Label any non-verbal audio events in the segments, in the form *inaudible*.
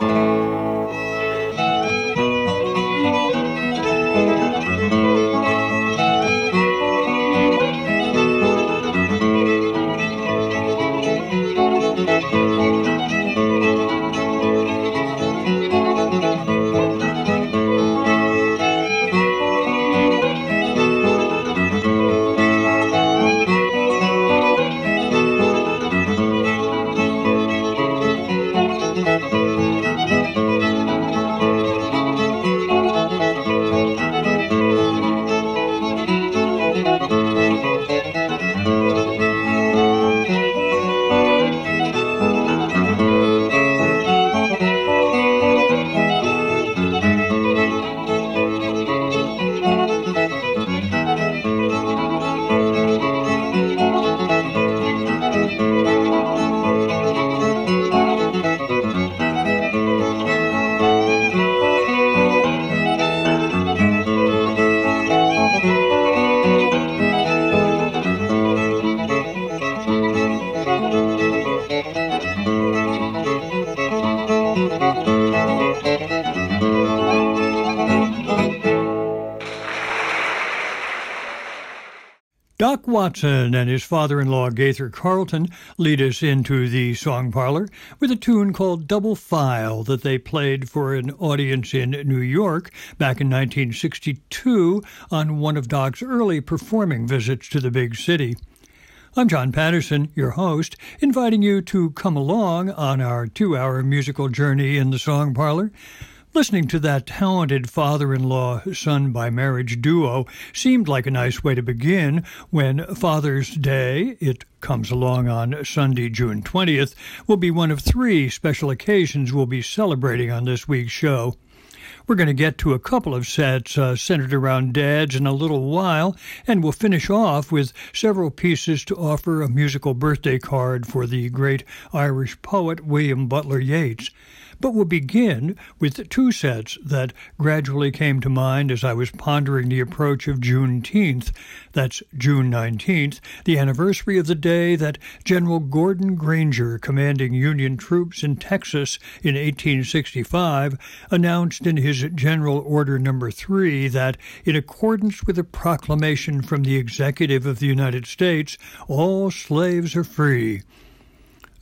Doc Watson and his father in law Gaither Carlton lead us into the song parlor with a tune called Double File that they played for an audience in New York back in 1962 on one of Doc's early performing visits to the big city. I'm John Patterson, your host, inviting you to come along on our two hour musical journey in the song parlor. Listening to that talented father in law son by marriage duo seemed like a nice way to begin when Father's Day, it comes along on Sunday, June 20th, will be one of three special occasions we'll be celebrating on this week's show. We're going to get to a couple of sets uh, centered around dads in a little while, and we'll finish off with several pieces to offer a musical birthday card for the great Irish poet William Butler Yeats. But we'll begin with two sets that gradually came to mind as I was pondering the approach of Juneteenth. That's June 19th, the anniversary of the day that General Gordon Granger, commanding Union troops in Texas in 1865, announced in his General Order Number 3 that, in accordance with a proclamation from the Executive of the United States, all slaves are free.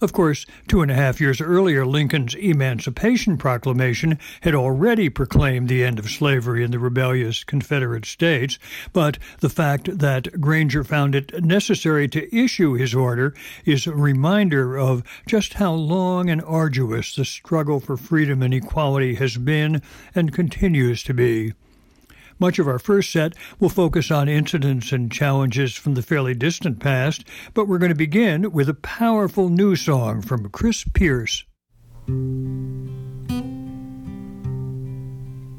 Of course, two and a half years earlier, Lincoln's Emancipation Proclamation had already proclaimed the end of slavery in the rebellious Confederate States, but the fact that Granger found it necessary to issue his order is a reminder of just how long and arduous the struggle for freedom and equality has been and continues to be. Much of our first set will focus on incidents and challenges from the fairly distant past, but we're going to begin with a powerful new song from Chris Pierce.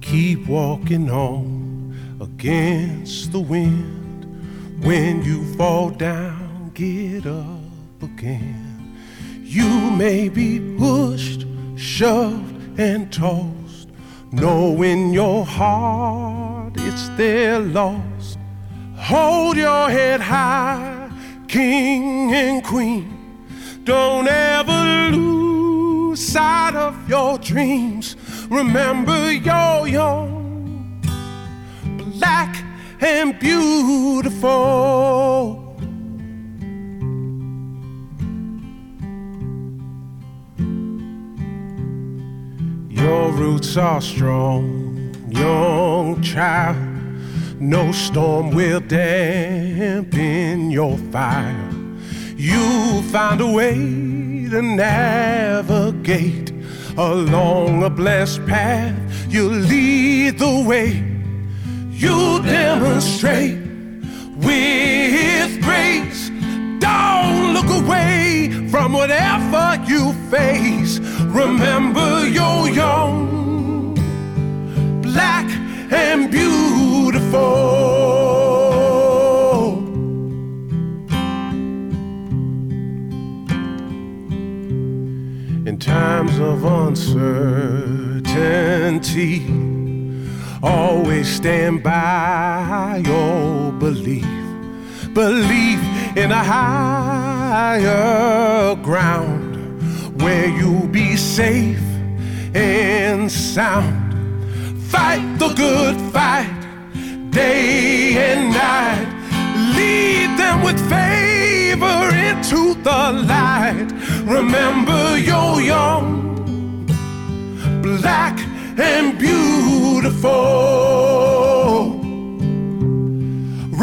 Keep walking on against the wind. When you fall down, get up again. You may be pushed, shoved, and tossed, knowing your heart it's their loss. Hold your head high, king and queen. Don't ever lose sight of your dreams. Remember you're young, black and beautiful. Your roots are strong young child. No storm will dampen your fire. You'll find a way to navigate along a blessed path. You'll lead the way. You'll demonstrate with grace. Don't look away from whatever you face. Remember you're young and beautiful. In times of uncertainty, always stand by your belief. Belief in a higher ground where you'll be safe and sound. Fight the good fight day and night. Lead them with favor into the light. Remember you're young, black and beautiful.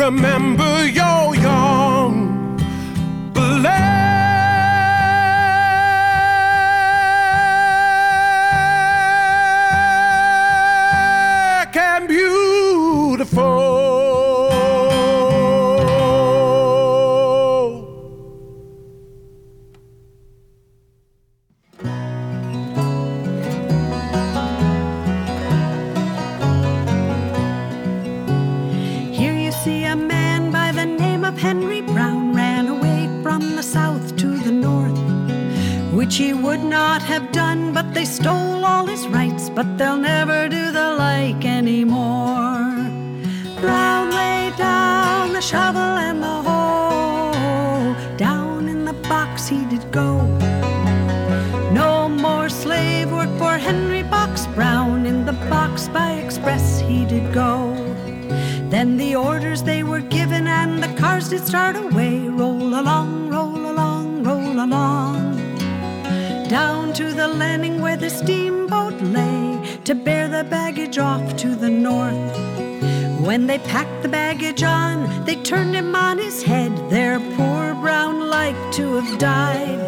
Remember you're young, which he would not have done, but they stole all his rights, but they'll never do the like anymore. Brown laid down the shovel and the hoe, down in the box he did go. No more slave work for Henry Box Brown. In the box by express he did go. Then the orders they were given and the cars did start away. Roll along, roll along, roll along. Down to the landing where the steamboat lay to bear the baggage off to the north. When they packed the baggage on, they turned him on his head. Their poor brown like to have died.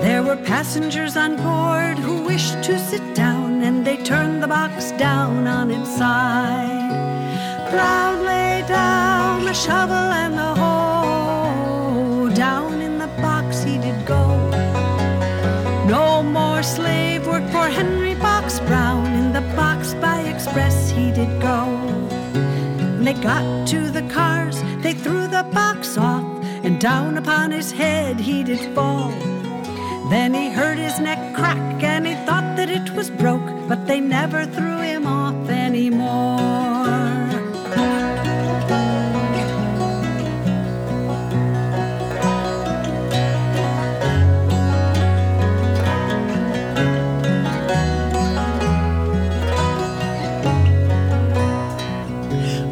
There were passengers on board who wished to sit down, and they turned the box down on its side. Brown lay down the shovel and the hoe. Down in the box he did go. No slave work for Henry Box Brown. In the box by express he did go. When they got to the cars, they threw the box off, and down upon his head he did fall. Then he heard his neck crack, and he thought that it was broke, but they never threw him off anymore.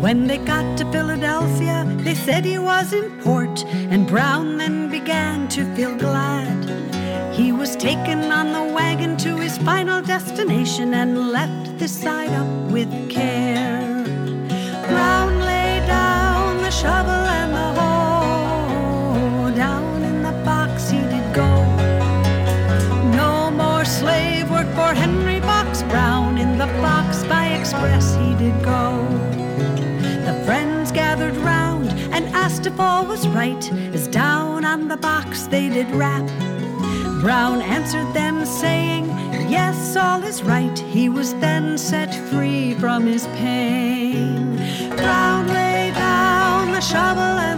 When they got to Philadelphia, they said he was in port, and Brown then began to feel glad. He was taken on the wagon to his final destination and left this side up with care. Brown all was right, as down on the box they did rap. Brown answered them, saying, Yes, all is right. He was then set free from his pain. Brown lay down the shovel and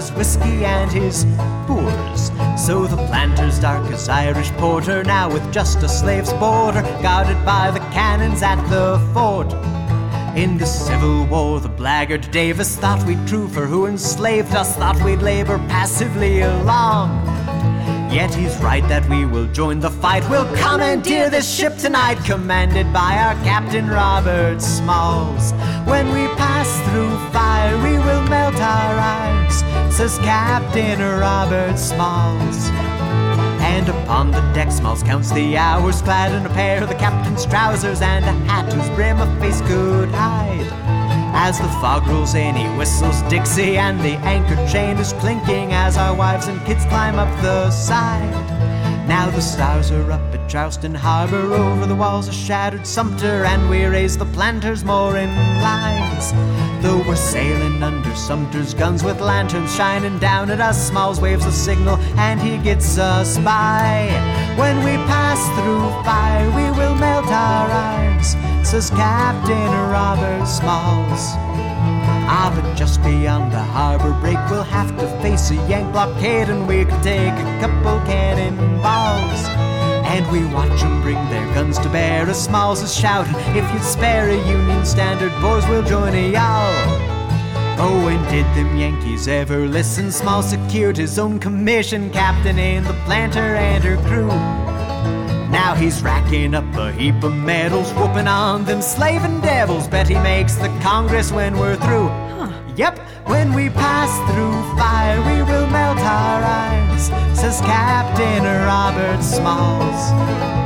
his whiskey and his boors. So the planter's dark as Irish porter, now with just a slave's border, guarded by the cannons at the fort. In the Civil War, the blackguard Davis thought we'd prove for who enslaved us, thought we'd labor passively along. Yet he's right that we will join the fight. We'll commandeer this ship tonight, commanded by our Captain Robert Smalls. When we pass through fire, we will melt our says Captain Robert Smalls. And upon the deck, Smalls counts the hours, clad in a pair of the captain's trousers and a hat whose brim a face could hide. As the fog rolls in, he whistles Dixie, and the anchor chain is clinking as our wives and kids climb up the side. Now the stars are up at Charleston Harbor, over the walls of shattered Sumter, and we raise the planters mooring lines. Though we're sailing under Sumter's guns with lanterns shining down at us, Smalls waves a signal and he gets us by. When we pass through fire, we will melt our arms, says Captain Robert Smalls. Ah, but just beyond the harbor break, we'll have to face a Yank blockade, and we could take a couple cannonballs. And we watch 'em bring their guns to bear as Smalls is shouting, If you'd spare a Union standard, boys, we'll join a y'all. Oh, and did them Yankees ever listen? Small secured his own commission, captain in the planter and her crew. Now he's racking up a heap of medals, whooping on them slaving devils. Bet he makes the Congress when we're through. Yep, when we pass through fire, we will melt our eyes, says Captain Robert Smalls.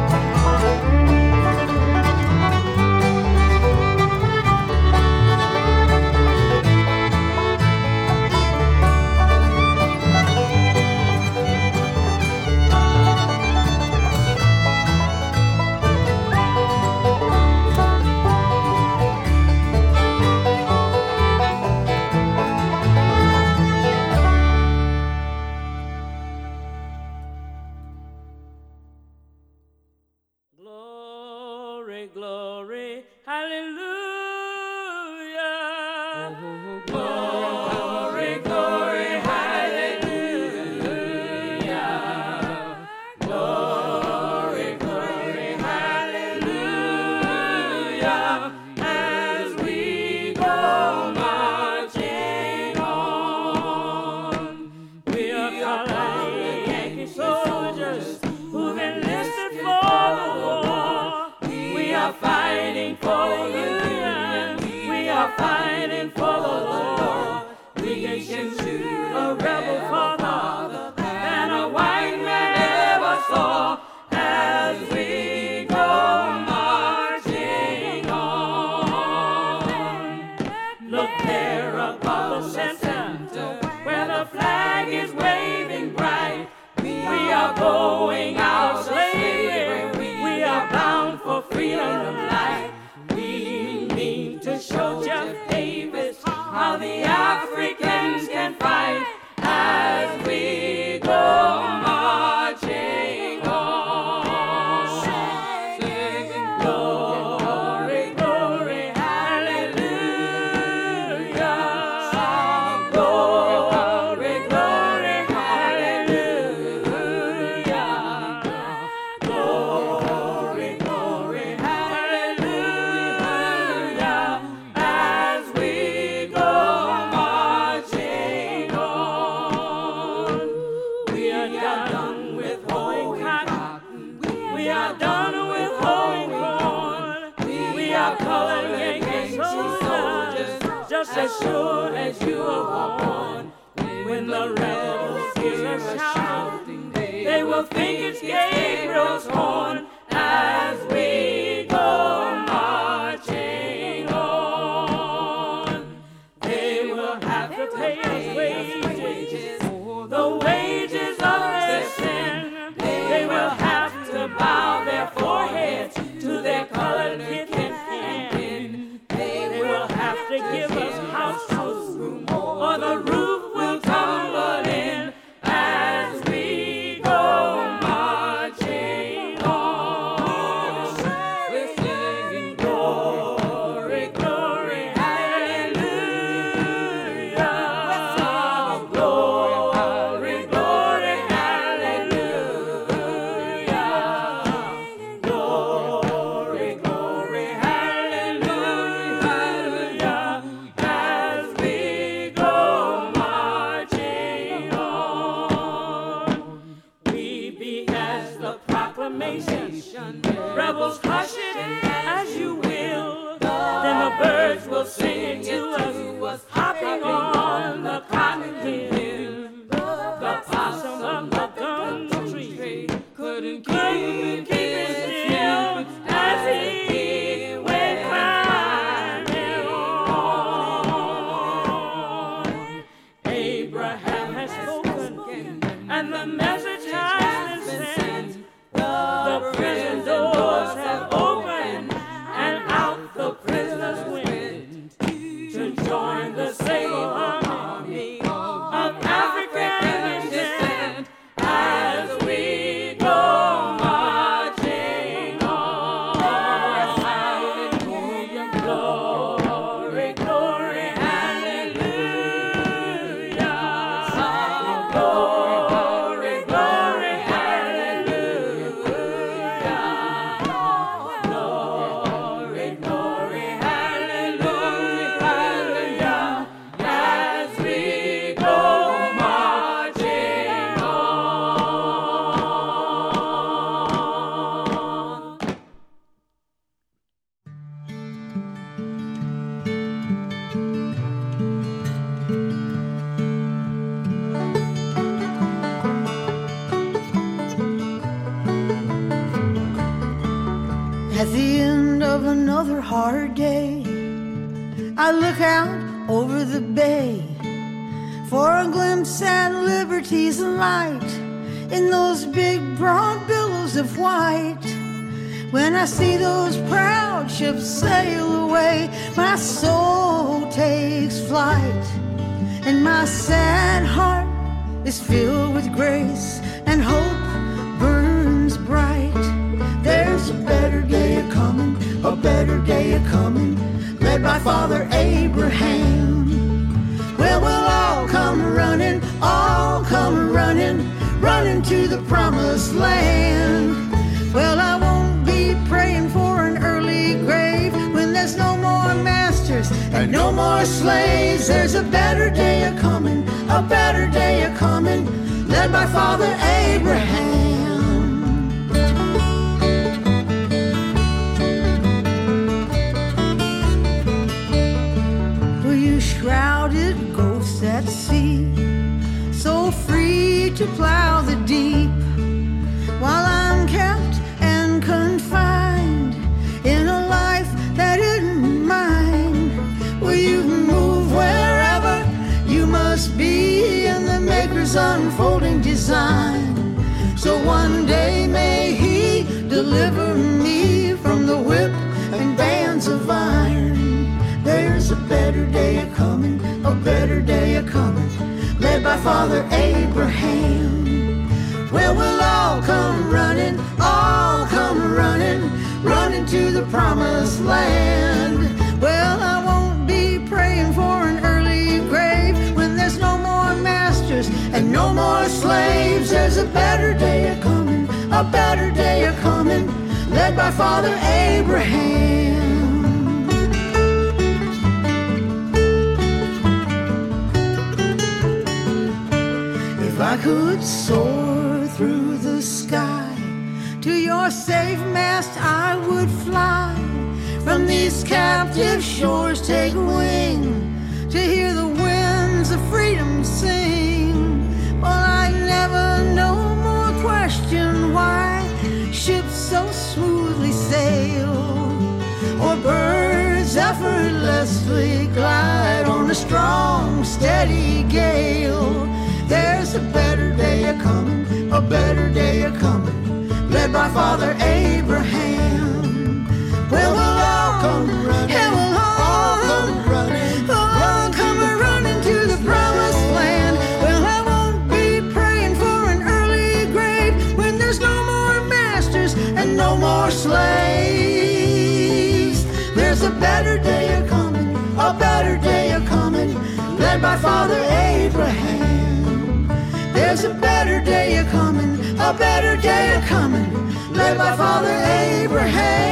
A better day a coming, a better day a coming, led by Father Abraham.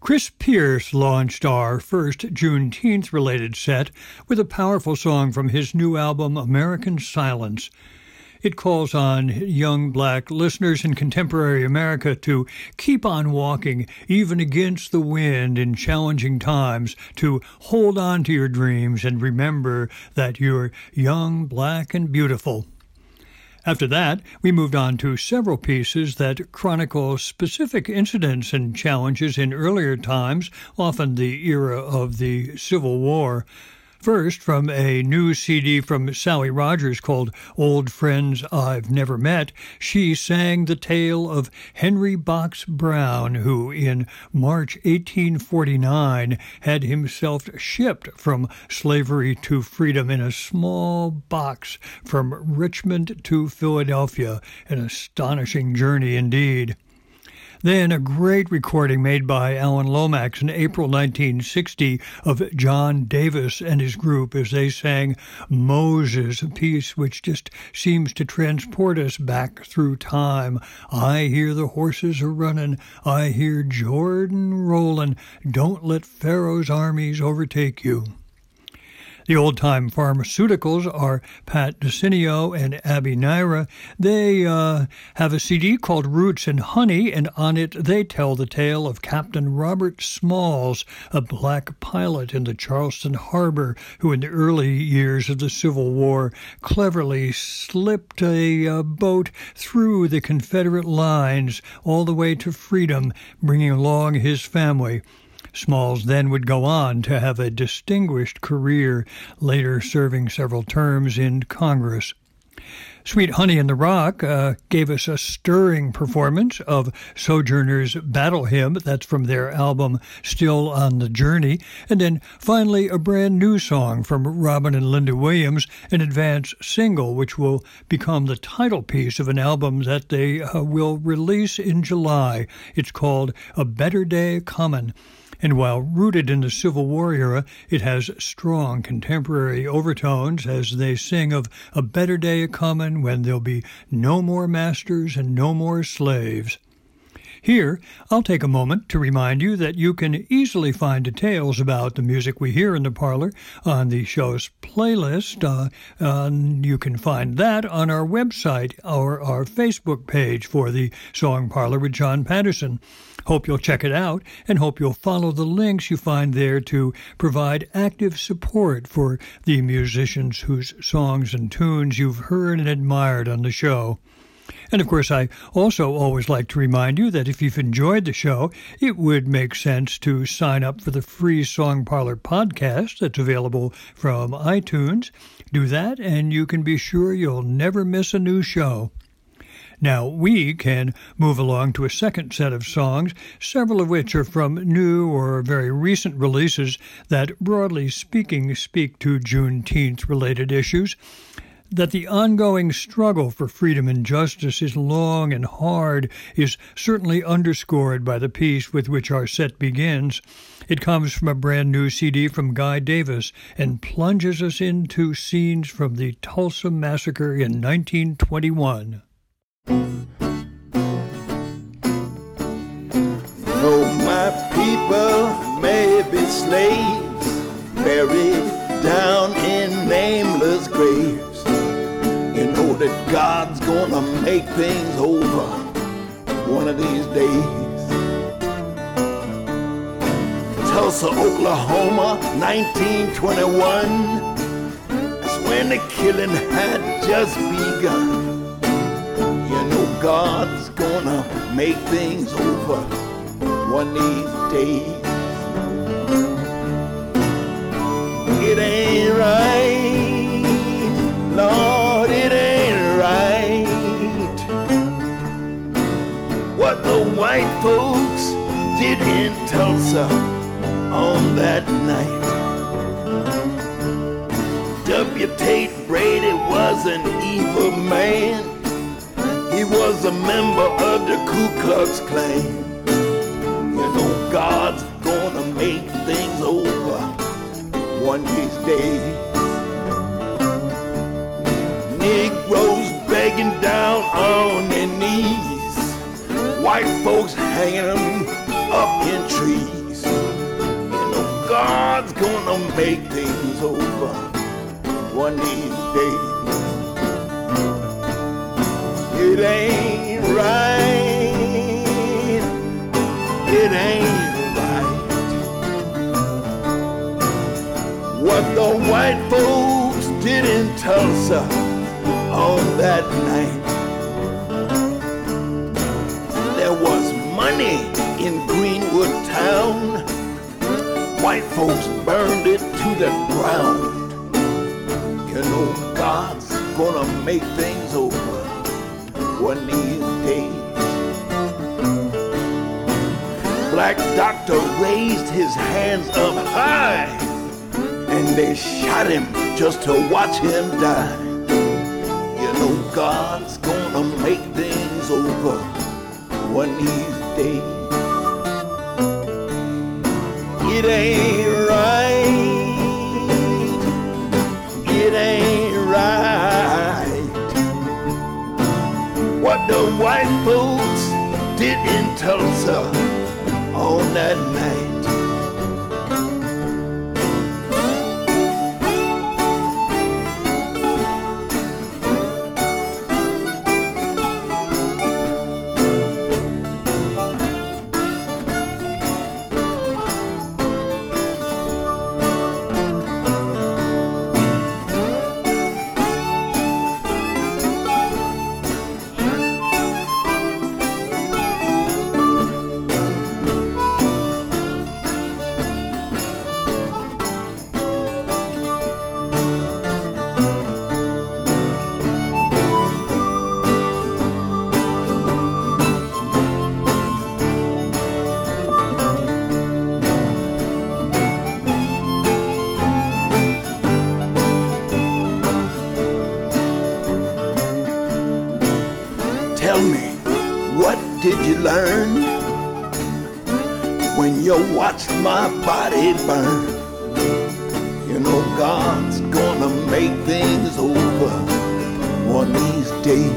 Chris Pierce launched our first Juneteenth related set with a powerful song from his new album American Silence. It calls on young black listeners in contemporary America to keep on walking, even against the wind in challenging times, to hold on to your dreams and remember that you're young, black, and beautiful. After that, we moved on to several pieces that chronicle specific incidents and challenges in earlier times, often the era of the Civil War. First, from a new CD from Sally Rogers called Old Friends I've Never Met, she sang the tale of Henry Box Brown, who in March 1849 had himself shipped from slavery to freedom in a small box from Richmond to Philadelphia. An astonishing journey indeed. Then a great recording made by Alan Lomax in April 1960 of John Davis and his group as they sang Moses, a piece which just seems to transport us back through time. I hear the horses are running, I hear Jordan rolling. Don't let Pharaoh's armies overtake you. The old time pharmaceuticals are Pat DeCinio and Abby Naira. They uh, have a CD called Roots and Honey, and on it they tell the tale of Captain Robert Smalls, a black pilot in the Charleston Harbor, who in the early years of the Civil War cleverly slipped a uh, boat through the Confederate lines all the way to freedom, bringing along his family. Smalls then would go on to have a distinguished career, later serving several terms in Congress. Sweet Honey in the Rock uh, gave us a stirring performance of Sojourner's Battle Hymn. That's from their album Still on the Journey. And then finally, a brand new song from Robin and Linda Williams, an advance single, which will become the title piece of an album that they uh, will release in July. It's called A Better Day Comin'. And while rooted in the Civil War era, it has strong contemporary overtones as they sing of a better day a comin' when there'll be no more masters and no more slaves. Here, I'll take a moment to remind you that you can easily find details about the music we hear in the parlor on the show's playlist. Uh, you can find that on our website or our Facebook page for the Song Parlor with John Patterson. Hope you'll check it out and hope you'll follow the links you find there to provide active support for the musicians whose songs and tunes you've heard and admired on the show. And of course, I also always like to remind you that if you've enjoyed the show, it would make sense to sign up for the free Song Parlor podcast that's available from iTunes. Do that, and you can be sure you'll never miss a new show. Now we can move along to a second set of songs, several of which are from new or very recent releases that, broadly speaking, speak to Juneteenth related issues. That the ongoing struggle for freedom and justice is long and hard is certainly underscored by the piece with which our set begins. It comes from a brand new CD from Guy Davis and plunges us into scenes from the Tulsa Massacre in 1921. Though my people may be slaves, buried down in nameless graves, you know that God's gonna make things over one of these days. Tulsa, Oklahoma, 1921. That's when the killing had just begun. God's gonna make things over one of these days. It ain't right, Lord, it ain't right. What the white folks did in Tulsa on that night. W. Tate Brady was an evil man. He was a member of the Ku Klux Klan. You know God's gonna make things over one of these days. Negroes begging down on their knees. White folks hanging them up in trees. You know, God's gonna make things over one these days. It ain't right. It ain't right. What the white folks did in Tulsa on that night. There was money in Greenwood town. White folks burned it to the ground. You know God's gonna make things one days. Black doctor raised his hands up high and they shot him just to watch him die. You know God's gonna make things over one days. It ain't right. It ain't The white folks did in Tulsa on that night. Burn? You know God's gonna make things over one of these days.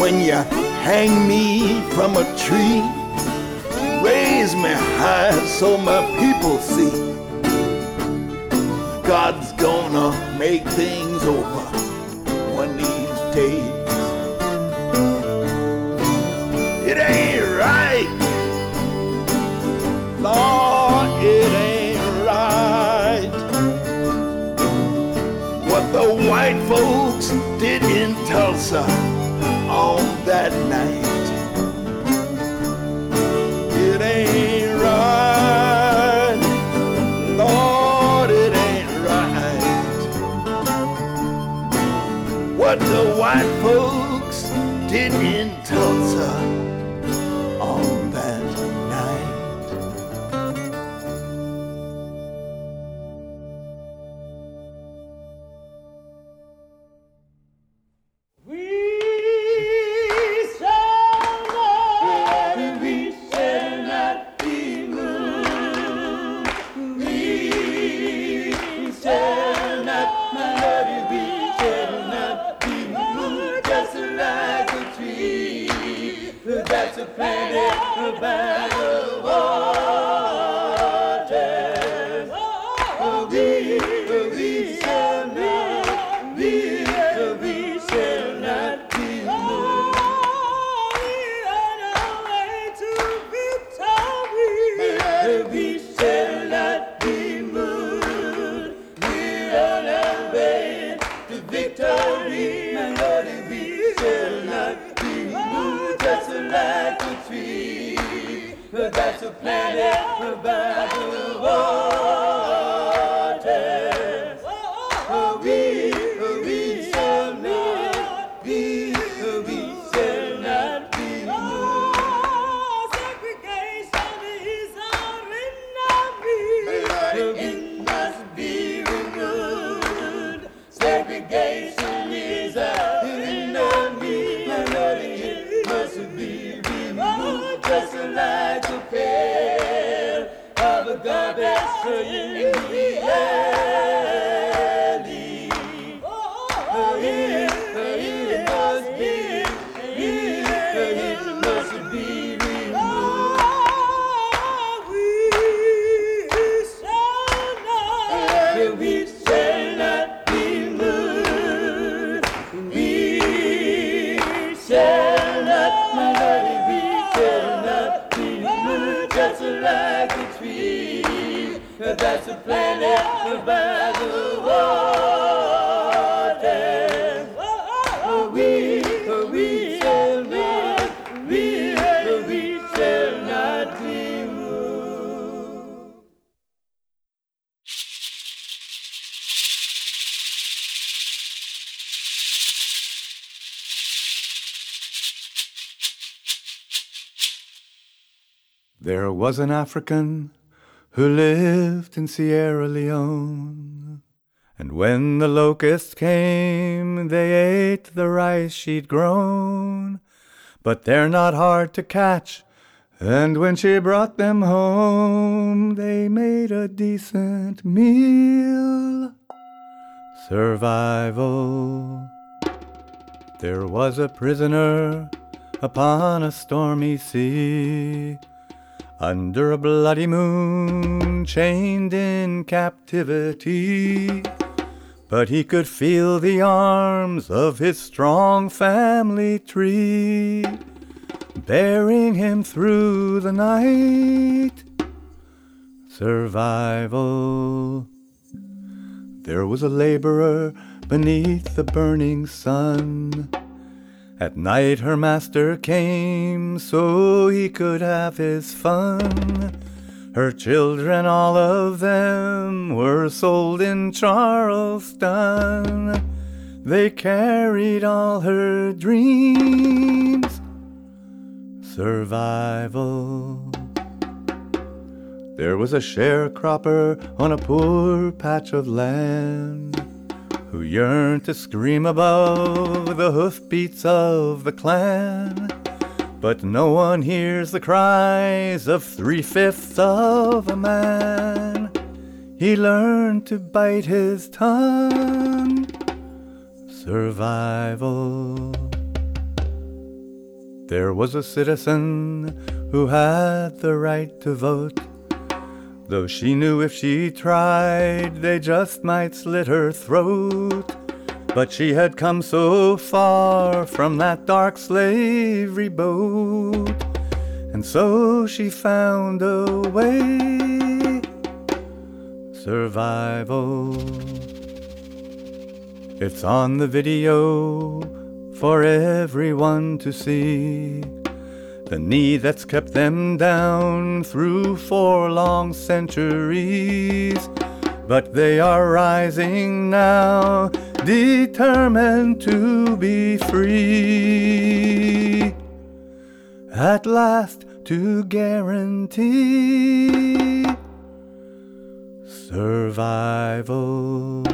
When you hang me from a tree, raise me high so my people see. God's gonna make things over one of these days. It ain't right. It ain't right. What the white folks did in Tulsa on that night. It ain't right. Lord, it ain't right what the white folks did in Tulsa was an African who lived in Sierra Leone. And when the locusts came, they ate the rice she'd grown. But they're not hard to catch, and when she brought them home, they made a decent meal. Survival. There was a prisoner upon a stormy sea, under a bloody moon, chained in captivity. But he could feel the arms of his strong family tree, bearing him through the night. Survival. There was a laborer beneath the burning sun. At night her master came so he could have his fun. Her children, all of them, were sold in Charleston. They carried all her dreams. Survival. There was a sharecropper on a poor patch of land who yearned to scream above the hoofbeats of the Klan. But no one hears the cries of three fifths of a man. He learned to bite his tongue. Survival. There was a citizen who had the right to vote. Though she knew if she tried, they just might slit her throat. But she had come so far from that dark slavery boat, and so she found a way. Survival. It's on the video for everyone to see. The knee that's kept them down through four long centuries. But they are rising now, determined to be free. At last, to guarantee survival.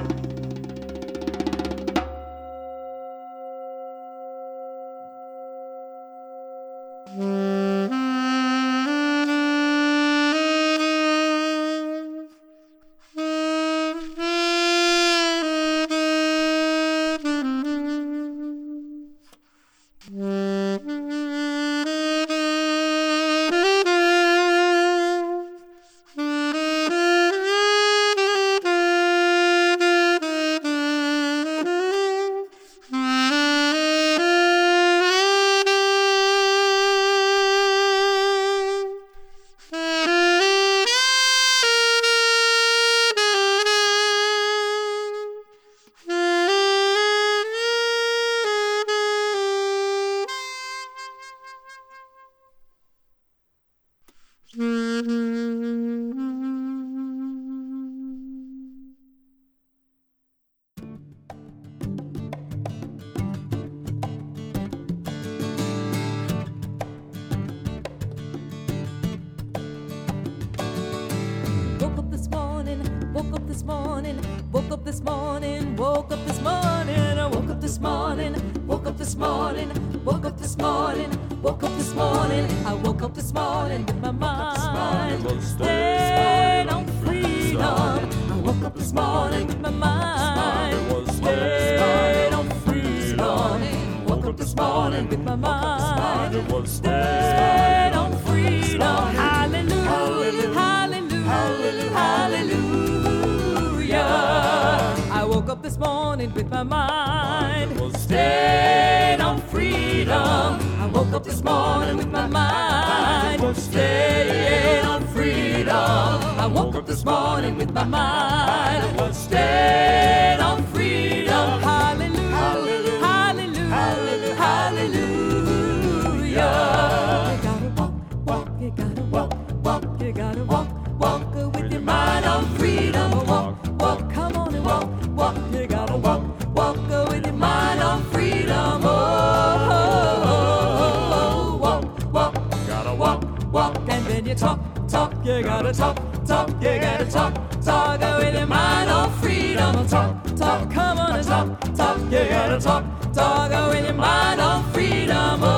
You gotta talk, talk, you gotta talk, talk with your mind on freedom. Talk, talk, come on and talk, talk, you gotta talk, talk with your mind on freedom. Oh,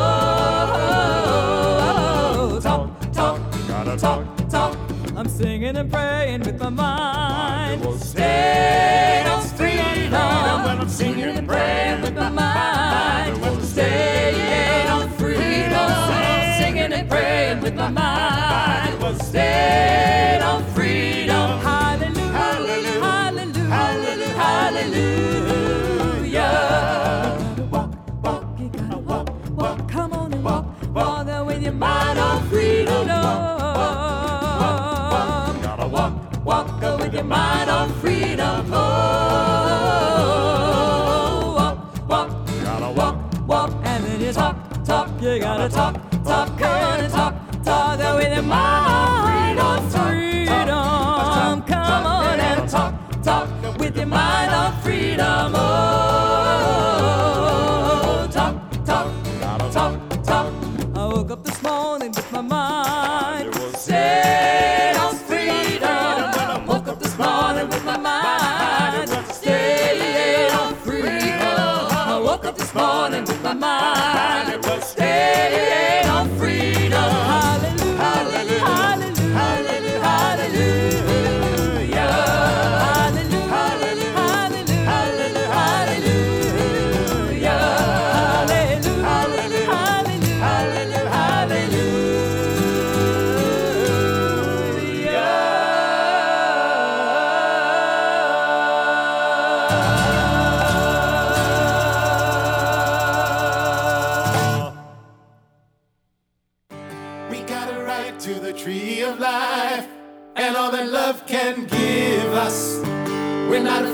talk, talk, gotta talk, talk. I'm singing and praying with my mind. Stay on freedom when I'm singing and praying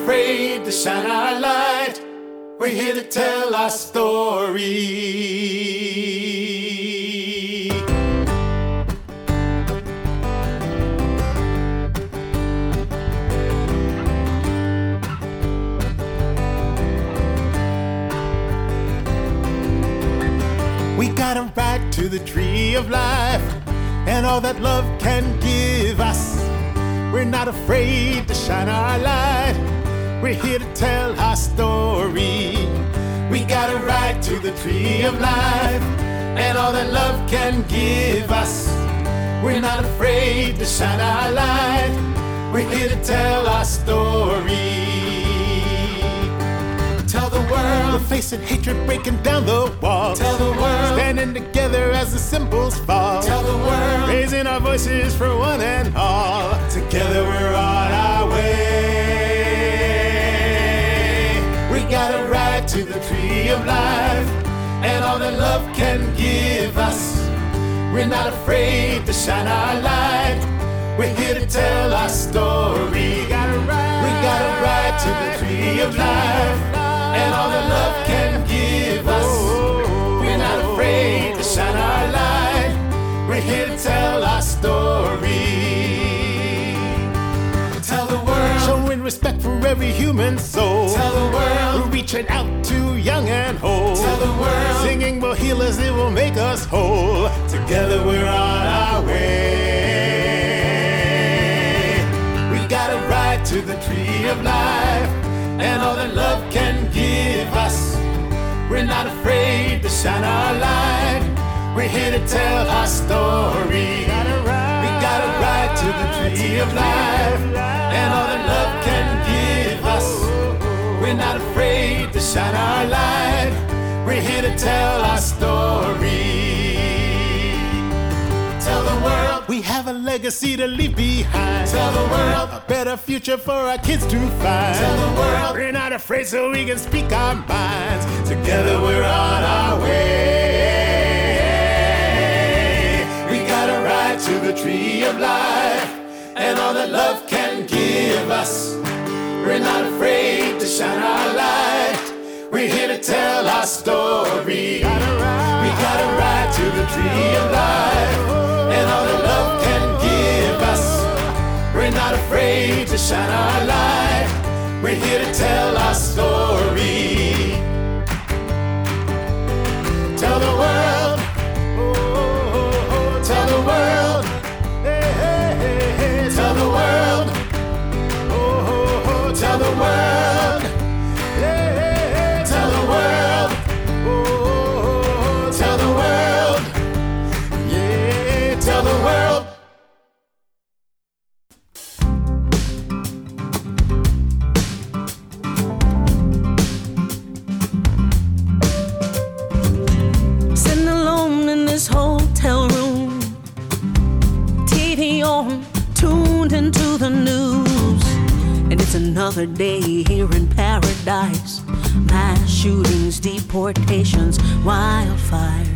afraid to shine our light. We're here to tell our story. We got a right to the tree of life and all that love can give us. We're not afraid to shine our light. We're here to tell our story. We got a right to the tree of life and all that love can give us. We're not afraid to shine our light. We're here to tell our story. Tell the world we're facing hatred breaking down the walls. Tell the world standing together as the symbols fall. Tell the world raising our voices for one and all. Together we're on our tree of life and all that love can give us. We're not afraid to shine our light. We're here to tell our story. We got a right, we got a right to the tree of life and all that love can give us. We're not afraid to shine our light. We're here to tell our story. Tell the world, showing respect for every human soul. Tell the reaching out to young and old. Tell the world, singing will heal us, it will make us whole. Together we're on our way. We got a right to the tree of life and all that love can give us. We're not afraid to shine our light. We're here to tell our story. We got a right, we got a right to the tree of life tell our story. Tell the world we have a legacy to leave behind. Tell the world a better future for our kids to find. Tell the world we're not afraid so we can speak our minds. Together we're on our way. We got a ride to the tree of life and all that love can give us. We're not afraid to shine our light. We're here to tell our story. We got a right to the tree of life and all that love can give us. We're not afraid to shine our light. We're here to tell our story. Another day here in paradise. Mass shootings, deportations, wildfires.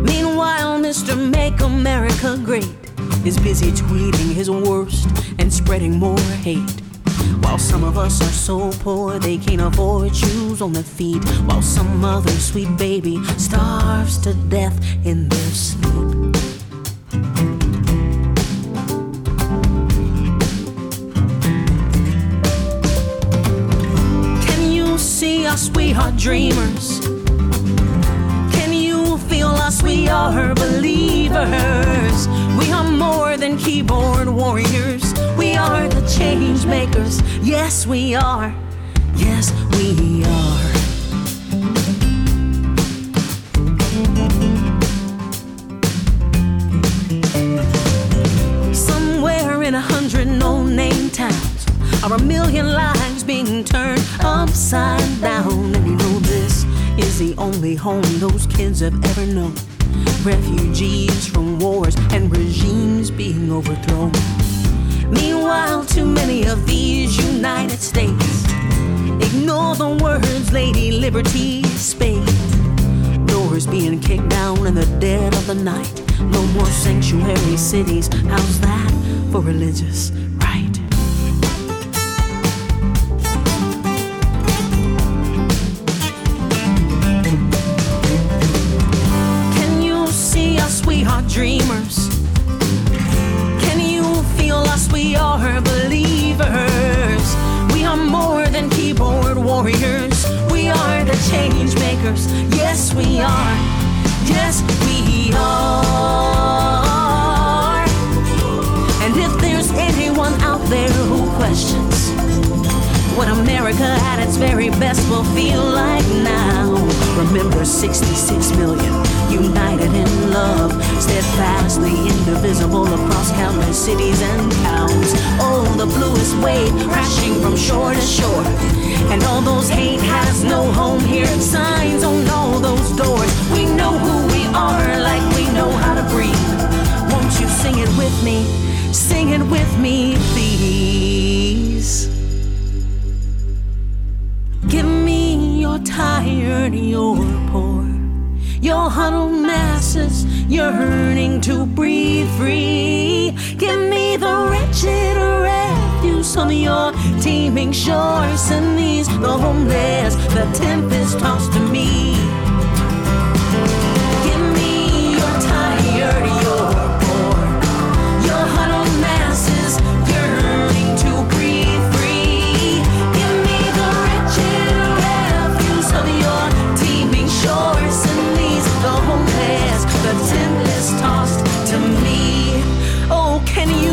Meanwhile, Mr. Make America Great is busy tweeting his worst and spreading more hate. While some of us are so poor they can't afford shoes on their feet, while some other sweet baby starves to death in their sleep. See us? We are dreamers. Can you feel us? We are believers. We are more than keyboard warriors. We are the change makers. Yes, we are. Yes, we are. Somewhere in a hundred no name towns are a million lives being turned upside down. And you know this is the only home those kids have ever known. Refugees from wars and regimes being overthrown. Meanwhile, too many of these United States ignore the words Lady Liberty spake. Doors being kicked down in the dead of the night. No more sanctuary cities. How's that for religious dreamers. Can you feel us? We are believers. We are more than keyboard warriors. We are the change makers. Yes, we are. Yes, we are. And if there's anyone out there who questions what America at its very best will feel like now. Remember 66 million united in love, steadfastly indivisible across countless cities and towns. Oh, the bluest wave crashing from shore to shore. And all those hate has no home here. Signs on all those doors. We know who we are like we know how to breathe. Won't you sing it with me? Sing it with me, please. Give me your tired, your poor, your huddled masses yearning to breathe free. Give me the wretched refuse of your teeming shores. and these the homeless, the tempest tossed to me.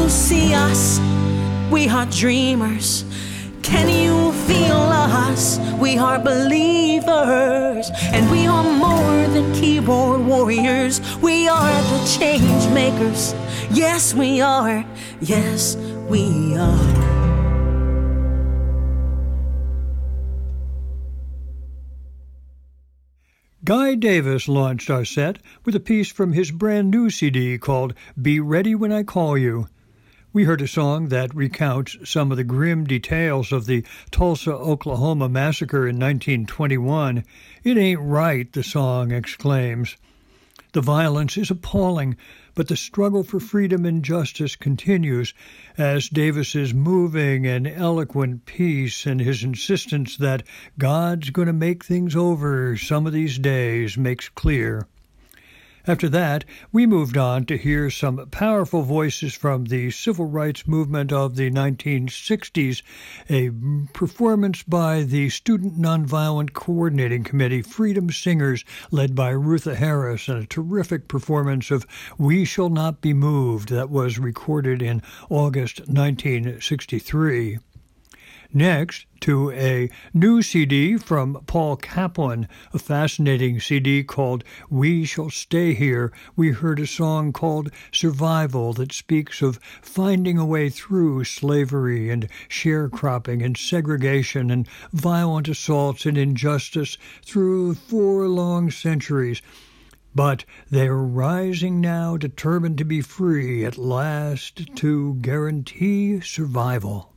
See us? We are dreamers. Can you feel us? We are believers, and we are more than keyboard warriors. We are the change makers. Yes, we are. Yes, we are. Guy Davis launched our set with a piece from his brand new CD called Be Ready When I Call You. We heard a song that recounts some of the grim details of the Tulsa, Oklahoma massacre in 1921. It ain't right, the song exclaims. The violence is appalling, but the struggle for freedom and justice continues as Davis's moving and eloquent piece and his insistence that God's going to make things over some of these days makes clear. After that, we moved on to hear some powerful voices from the civil rights movement of the 1960s, a performance by the Student Nonviolent Coordinating Committee Freedom Singers, led by Rutha Harris, and a terrific performance of We Shall Not Be Moved that was recorded in August 1963. Next, to a new CD from Paul Kaplan, a fascinating CD called We Shall Stay Here. We heard a song called Survival that speaks of finding a way through slavery and sharecropping and segregation and violent assaults and injustice through four long centuries. But they're rising now, determined to be free at last to guarantee survival.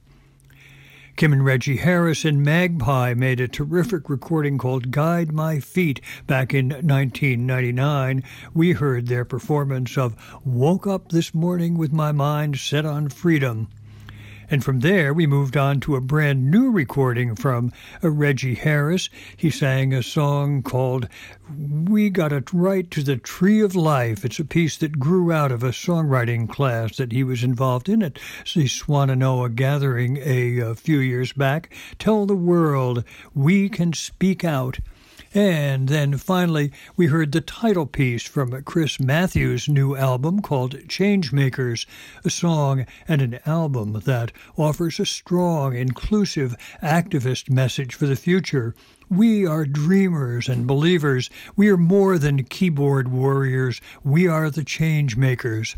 Kim and Reggie Harris and Magpie made a terrific recording called Guide My Feet back in 1999. We heard their performance of Woke Up This Morning with My Mind Set on Freedom. And from there, we moved on to a brand new recording from uh, Reggie Harris. He sang a song called We Got It Right to the Tree of Life. It's a piece that grew out of a songwriting class that he was involved in at the Swannanoa Gathering a, a few years back. Tell the world we can speak out. And then finally, we heard the title piece from Chris Matthews' new album called Changemakers, a song and an album that offers a strong, inclusive, activist message for the future. We are dreamers and believers. We are more than keyboard warriors. We are the change makers.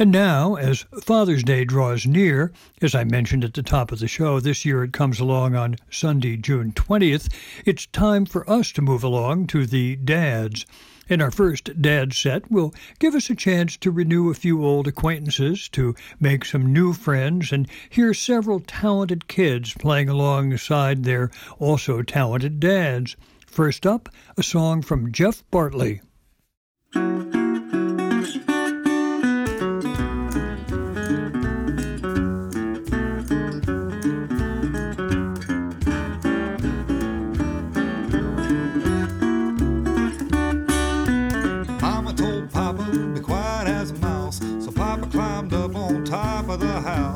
And now, as Father's Day draws near, as I mentioned at the top of the show, this year it comes along on Sunday, June 20th, it's time for us to move along to the dads. In our first dad set, will give us a chance to renew a few old acquaintances, to make some new friends, and hear several talented kids playing alongside their also talented dads. First up, a song from Jeff Bartley.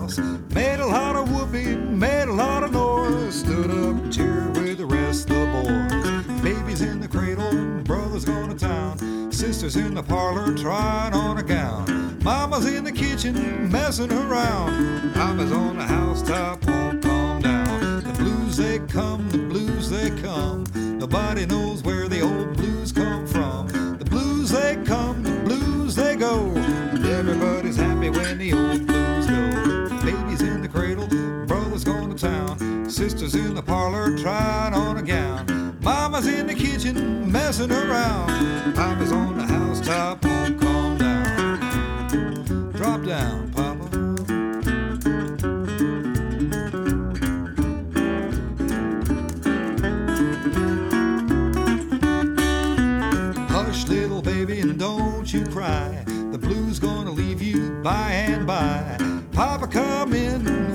House. Made a lot of whooping, made a lot of noise. Stood up cheered with the rest of the boys. Babies in the cradle, brothers going to town. Sisters in the parlor trying on a gown. Mama's in the kitchen messing around. Papa's on the housetop, won't calm down. The blues they come, the blues they come. Nobody knows where the old blues come from. The blues they come, the blues they go. And everybody's happy when the old Parlor trying on a gown. Mama's in the kitchen messing around. Papa's on the housetop, won't calm down. Drop down, Papa. Hush, little baby, and don't you cry. The blues gonna leave you by and by. Papa come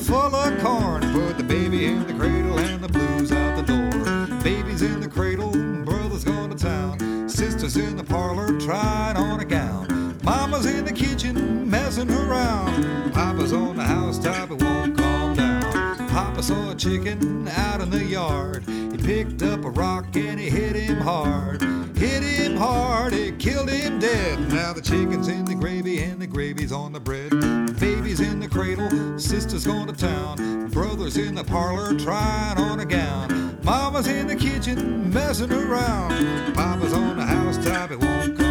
full of corn, put the baby in the cradle and the blues out the door. Baby's in the cradle, brother's going to town. Sisters in the parlor trying on a gown. Mama's in the kitchen messing around. Papa's on the housetop, it won't calm down. Papa saw a chicken out in the yard. Picked up a rock and he hit him hard. Hit him hard, it killed him dead. Now the chicken's in the gravy and the gravy's on the bread. Baby's in the cradle, sister's going to town. Brother's in the parlor trying on a gown. Mama's in the kitchen messing around. Papa's on the housetop, it won't calm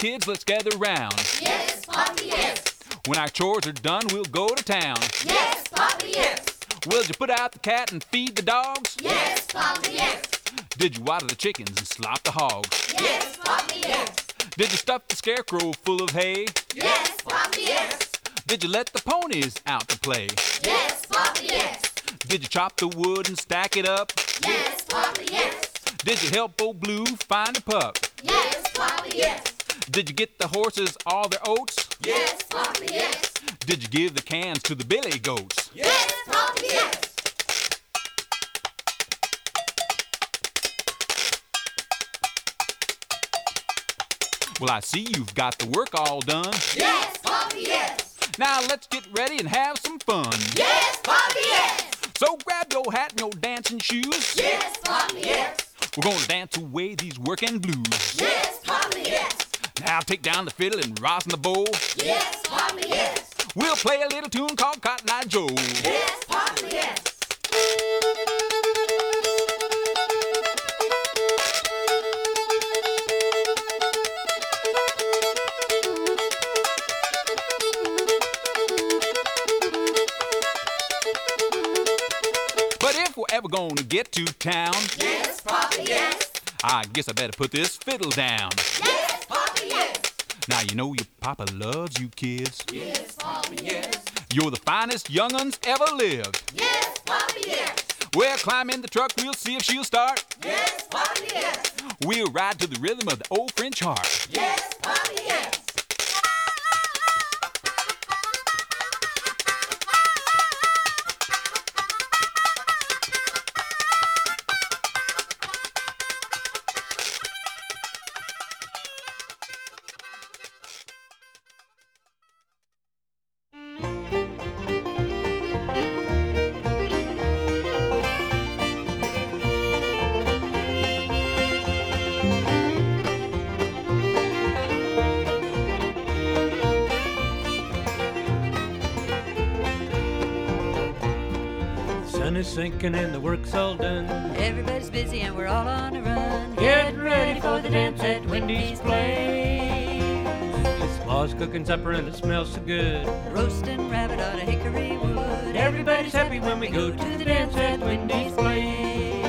kids, let's gather round. Yes, Poppy, yes. When our chores are done, we'll go to town. Yes, Poppy, yes. Will you put out the cat and feed the dogs? Yes, Poppy, yes. Did you water the chickens and slop the hogs? Yes, Poppy, yes. Did you stuff the scarecrow full of hay? Yes, Poppy, yes. Did you let the ponies out to play? Yes, Poppy, yes. Did you chop the wood and stack it up? Yes, Poppy, yes. Did you help old Blue find a pup? Yes, Poppy, yes. Did you get the horses all their oats? Yes, Poppy, yes. Did you give the cans to the billy goats? Yes, Poppy, yes. Well, I see you've got the work all done. Yes, Poppy, yes. Now let's get ready and have some fun. Yes, Poppy, yes. So grab your hat and your dancing shoes. Yes, Poppy, yes. We're gonna dance away these working blues. Yes, Poppy, yes. Now take down the fiddle and rosin the bowl. Yes, Poppy, yes. We'll play a little tune called Cotton Eye Joe. Yes, Poppy, yes. But if we're ever gonna get to town, Yes, Poppy, yes. I guess I better put this fiddle down. Yes. Now you know your papa loves you kids. Yes, Poppy, yes. You're the finest young'uns ever lived. Yes, Poppy, yes. Well, climb in the truck, we'll see if she'll start. Yes, Poppy, yes. We'll ride to the rhythm of the old French harp. Yes, Poppy, yes. Is sinking and the work's all done. Everybody's busy and we're all on a run. Getting ready for the dance at Wendy's place. Ma's cooking supper and it smells so good. Roasting rabbit on a hickory wood. Everybody's happy when we go to the dance at Wendy's place.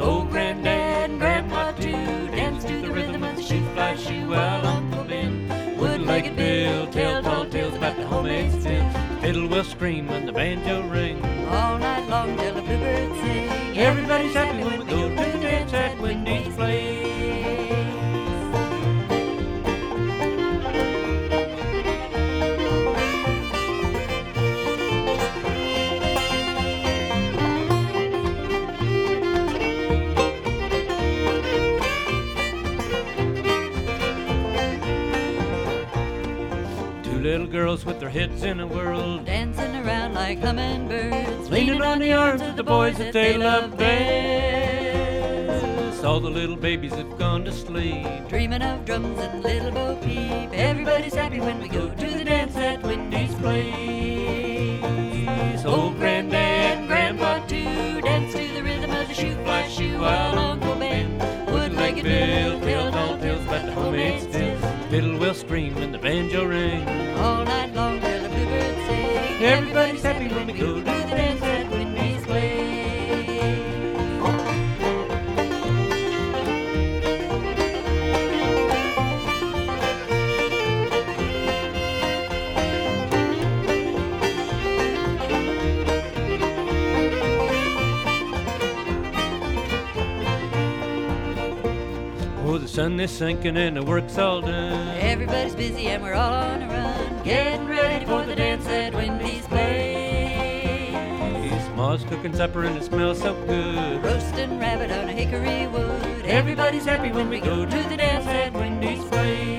Old granddad and grandma too dance to the rhythm of the shoe fly shoe while Uncle Ben, wood-legged Bill, tell tall tales about the homemade still. Fiddle will scream when the banjo ring. All night long till the bluebirds sing. Everybody's happy when we go to the dance at Wendy's place. Two little girls with their heads in a around like hummingbirds. leaning on the arms of the boys that they love best. All the little babies have gone to sleep. Dreaming of drums and little bo peep. Everybody's happy when we go to the dance at Wendy's place. Old granddad and grandpa too dance to the rhythm of the shoe fly shoe while Uncle Ben, wood-legged wood-legged Bill, Bill, tell tall tales about the homemade still. Fiddle will scream when the banjo ring. All go to the dance. Oh, the sun is sinking and the work's all done. Everybody's busy and we're all on a run. Getting ready cooking supper and it smells so good. Roasting rabbit on a hickory wood. Everybody's happy when we go to the dance at Wendy's place.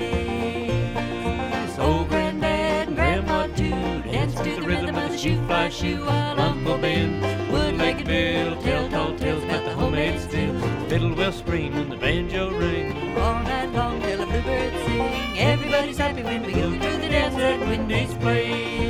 Old granddad and grandma too dance to the rhythm of the shoe fly shoe while Uncle Ben, wood-legged Bill, tell tall tales about the homemade still. Fiddle will scream when the banjo ring. All night long till the bluebirds sing. Everybody's happy when we go to the dance at Wendy's place.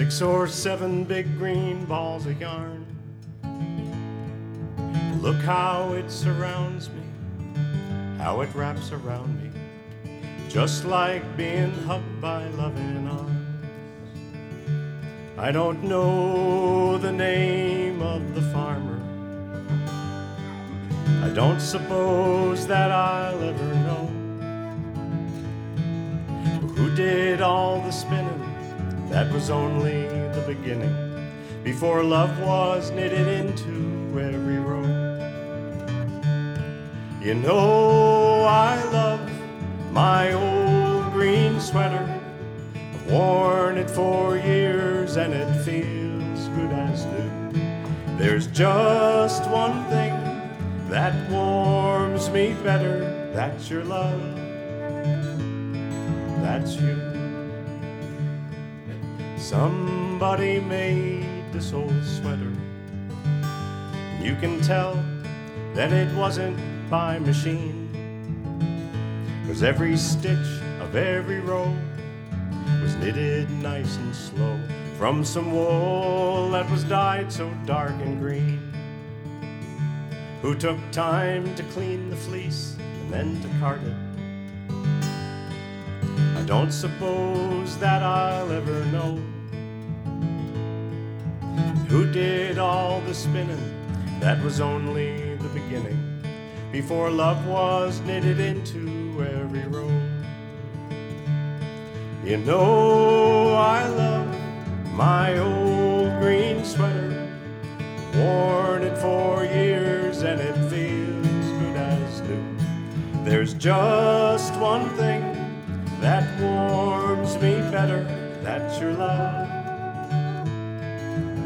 Six or seven big green balls of yarn. Look how it surrounds me, how it wraps around me, just like being hugged by loving arms. I don't know the name of the farmer. I don't suppose that I'll ever know who did all the spinning. That was only the beginning before love was knitted into every row. You know, I love my old green sweater. I've worn it for years and it feels good as new. There's just one thing that warms me better. That's your love. That's you. Somebody made this old sweater. You can tell that it wasn't by machine. Cause every stitch of every row was knitted nice and slow from some wool that was dyed so dark and green. Who took time to clean the fleece and then to card it? I don't suppose that I'll ever know who did all the spinning. That was only the beginning before love was knitted into every row. You know, I love my old green sweater, worn it for years and it feels good as new. There's just one thing that warms me better, that's your love,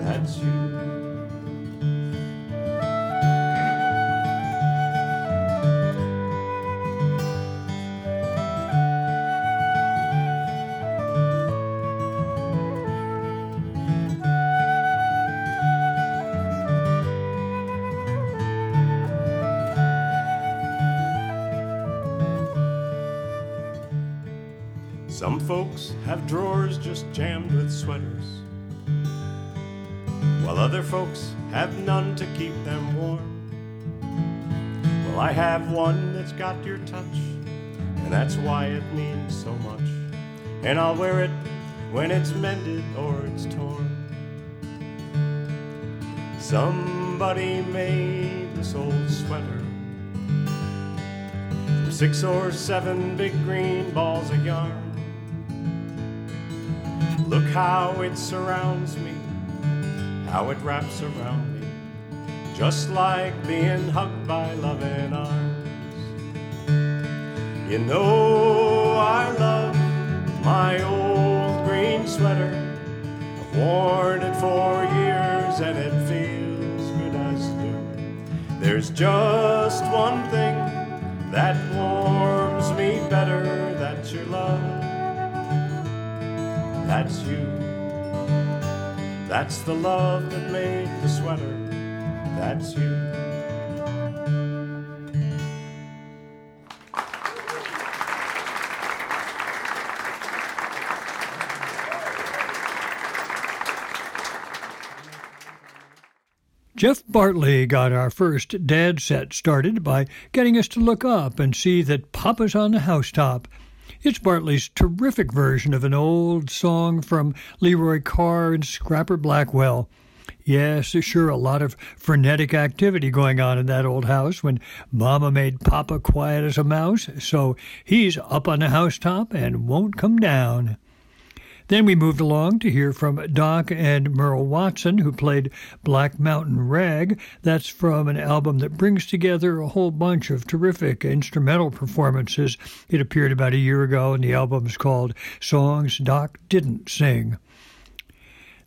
that's you. Other folks have none to keep them warm. Well, I have one that's got your touch, and that's why it means so much. And I'll wear it when it's mended or it's torn. Somebody made this old sweater from six or seven big green balls of yarn. Look how it surrounds me, how it wraps around me, just like being hugged by loving arms. You know, I love my old green sweater. I've worn it for years and it feels good as new. There's just one thing that warms me better, that's your love. That's you. That's the love that made the sweater. That's you. Geoff Bartley got our first dad set started by getting us to look up and see that Papa's on the housetop. It's Bartley's terrific version of an old song from Leroy Carr and Scrapper Blackwell. Yes, there's sure a lot of frenetic activity going on in that old house when Mama made Papa quiet as a mouse, so he's up on the housetop and won't come down. Then we moved along to hear from Doc and Merle Watson, who played Black Mountain Rag. That's from an album that brings together a whole bunch of terrific instrumental performances. It appeared about a year ago, and the album's called Songs Doc Didn't Sing.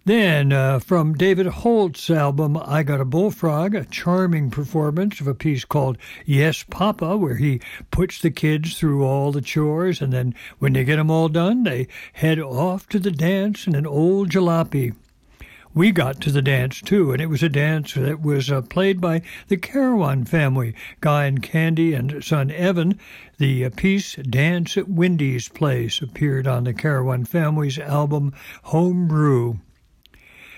Then, uh, from David Holt's album I Got a Bullfrog, a charming performance of a piece called Yes Papa, where he puts the kids through all the chores, and then when they get them all done, they head off to the dance in an old jalopy. we got to the dance too, and it was a dance that was uh, played by the Carawan family, Guy and Candie and son Evan. The uh, piece Dance at Wendy's Place appeared on the Carawan family's album Homebrew.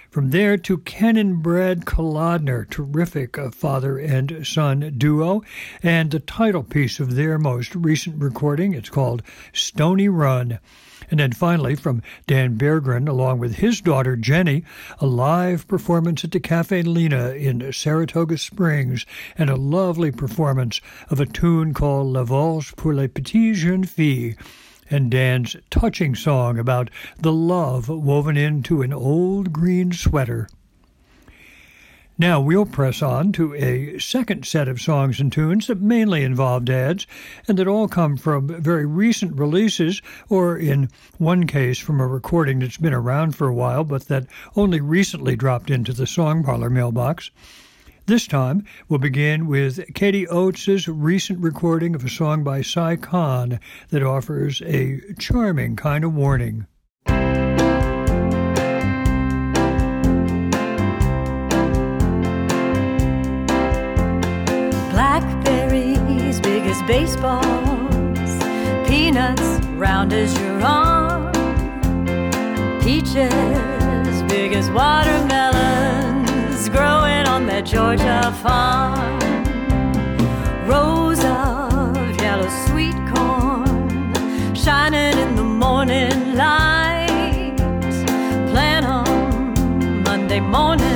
From there to and Brad Kolodner, terrific father and son duo, and the title piece of their most recent recording. It's called Stony Run. And then finally, from Dan Berggren, along with his daughter Jenny, a live performance at the Caffè Lena in Saratoga Springs, and a lovely performance of a tune called La Valse pour les petites jeunes filles and Dan's touching song about the love woven into an old green sweater. Now we'll press on to a second set of songs and tunes that mainly involve dads and that all come from very recent releases, or in one case from a recording that's been around for a while but that only recently dropped into the Song Parlor mailbox. This time, we'll begin with Katie Oates' recent recording of a song by Si Kahn that offers a charming kind of warning. Blackberries big as baseballs, peanuts round as your arm, peaches big as watermelons Georgia farm, rows of yellow sweet corn shining in the morning light. Plant 'em Monday morning,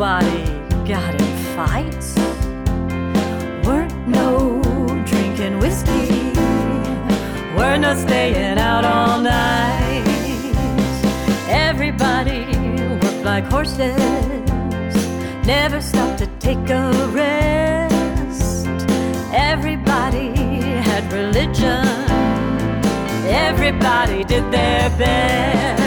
nobody got in fights. Weren't no drinking whiskey, we're not staying out all night. Everybody worked like horses, never stopped to take a rest. Everybody had religion, everybody did their best.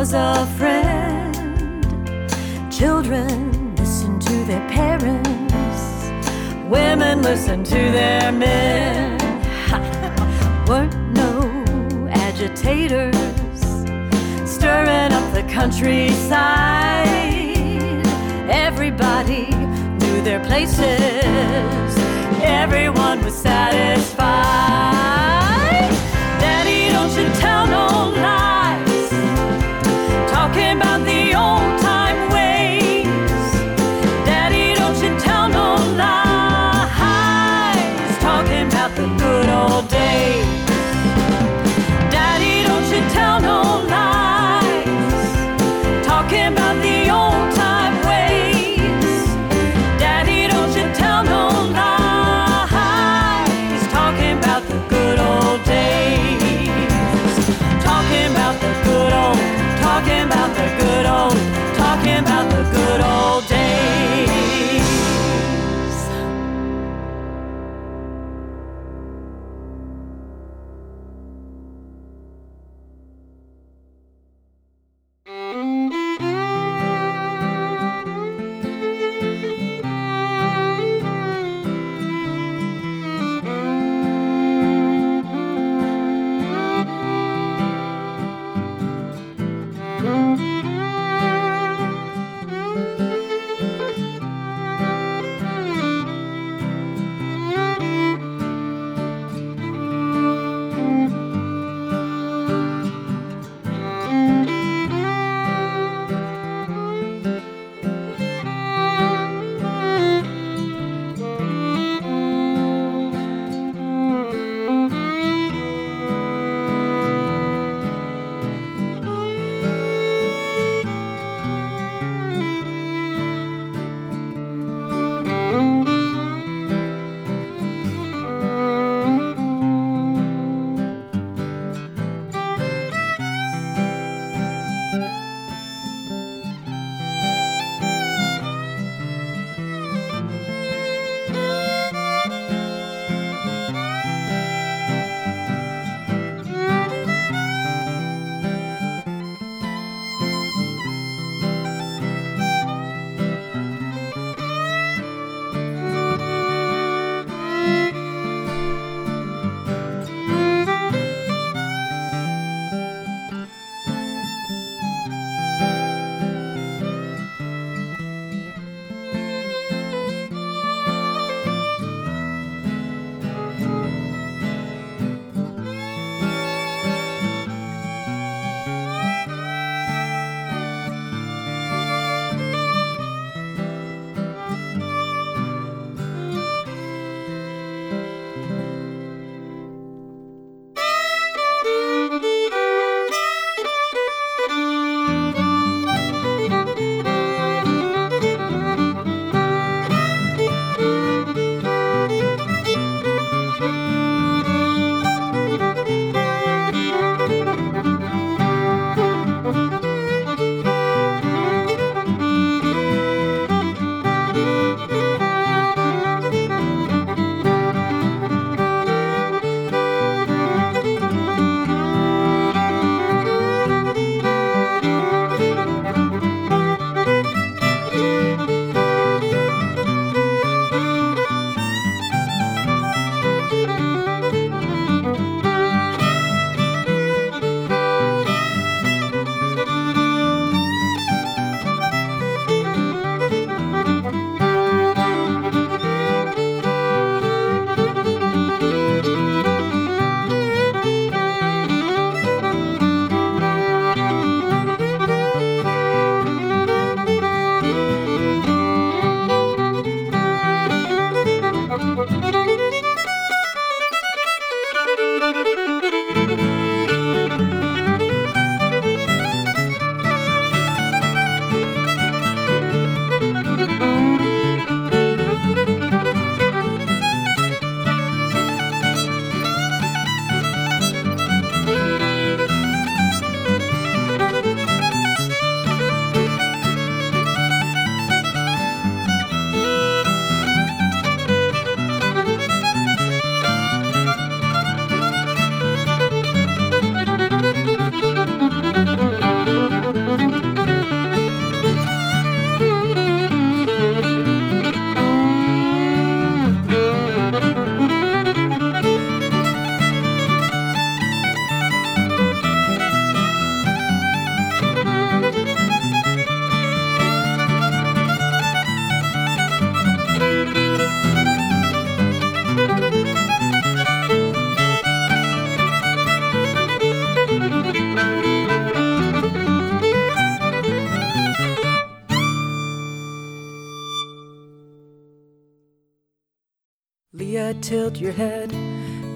Was a friend. Children listened to their parents. Women listened to their men. *laughs* Weren't no agitators stirring up the countryside. Everybody knew their places. Everyone was satisfied. Daddy, don't you tell no lies. Talking about the good old, talking about the good old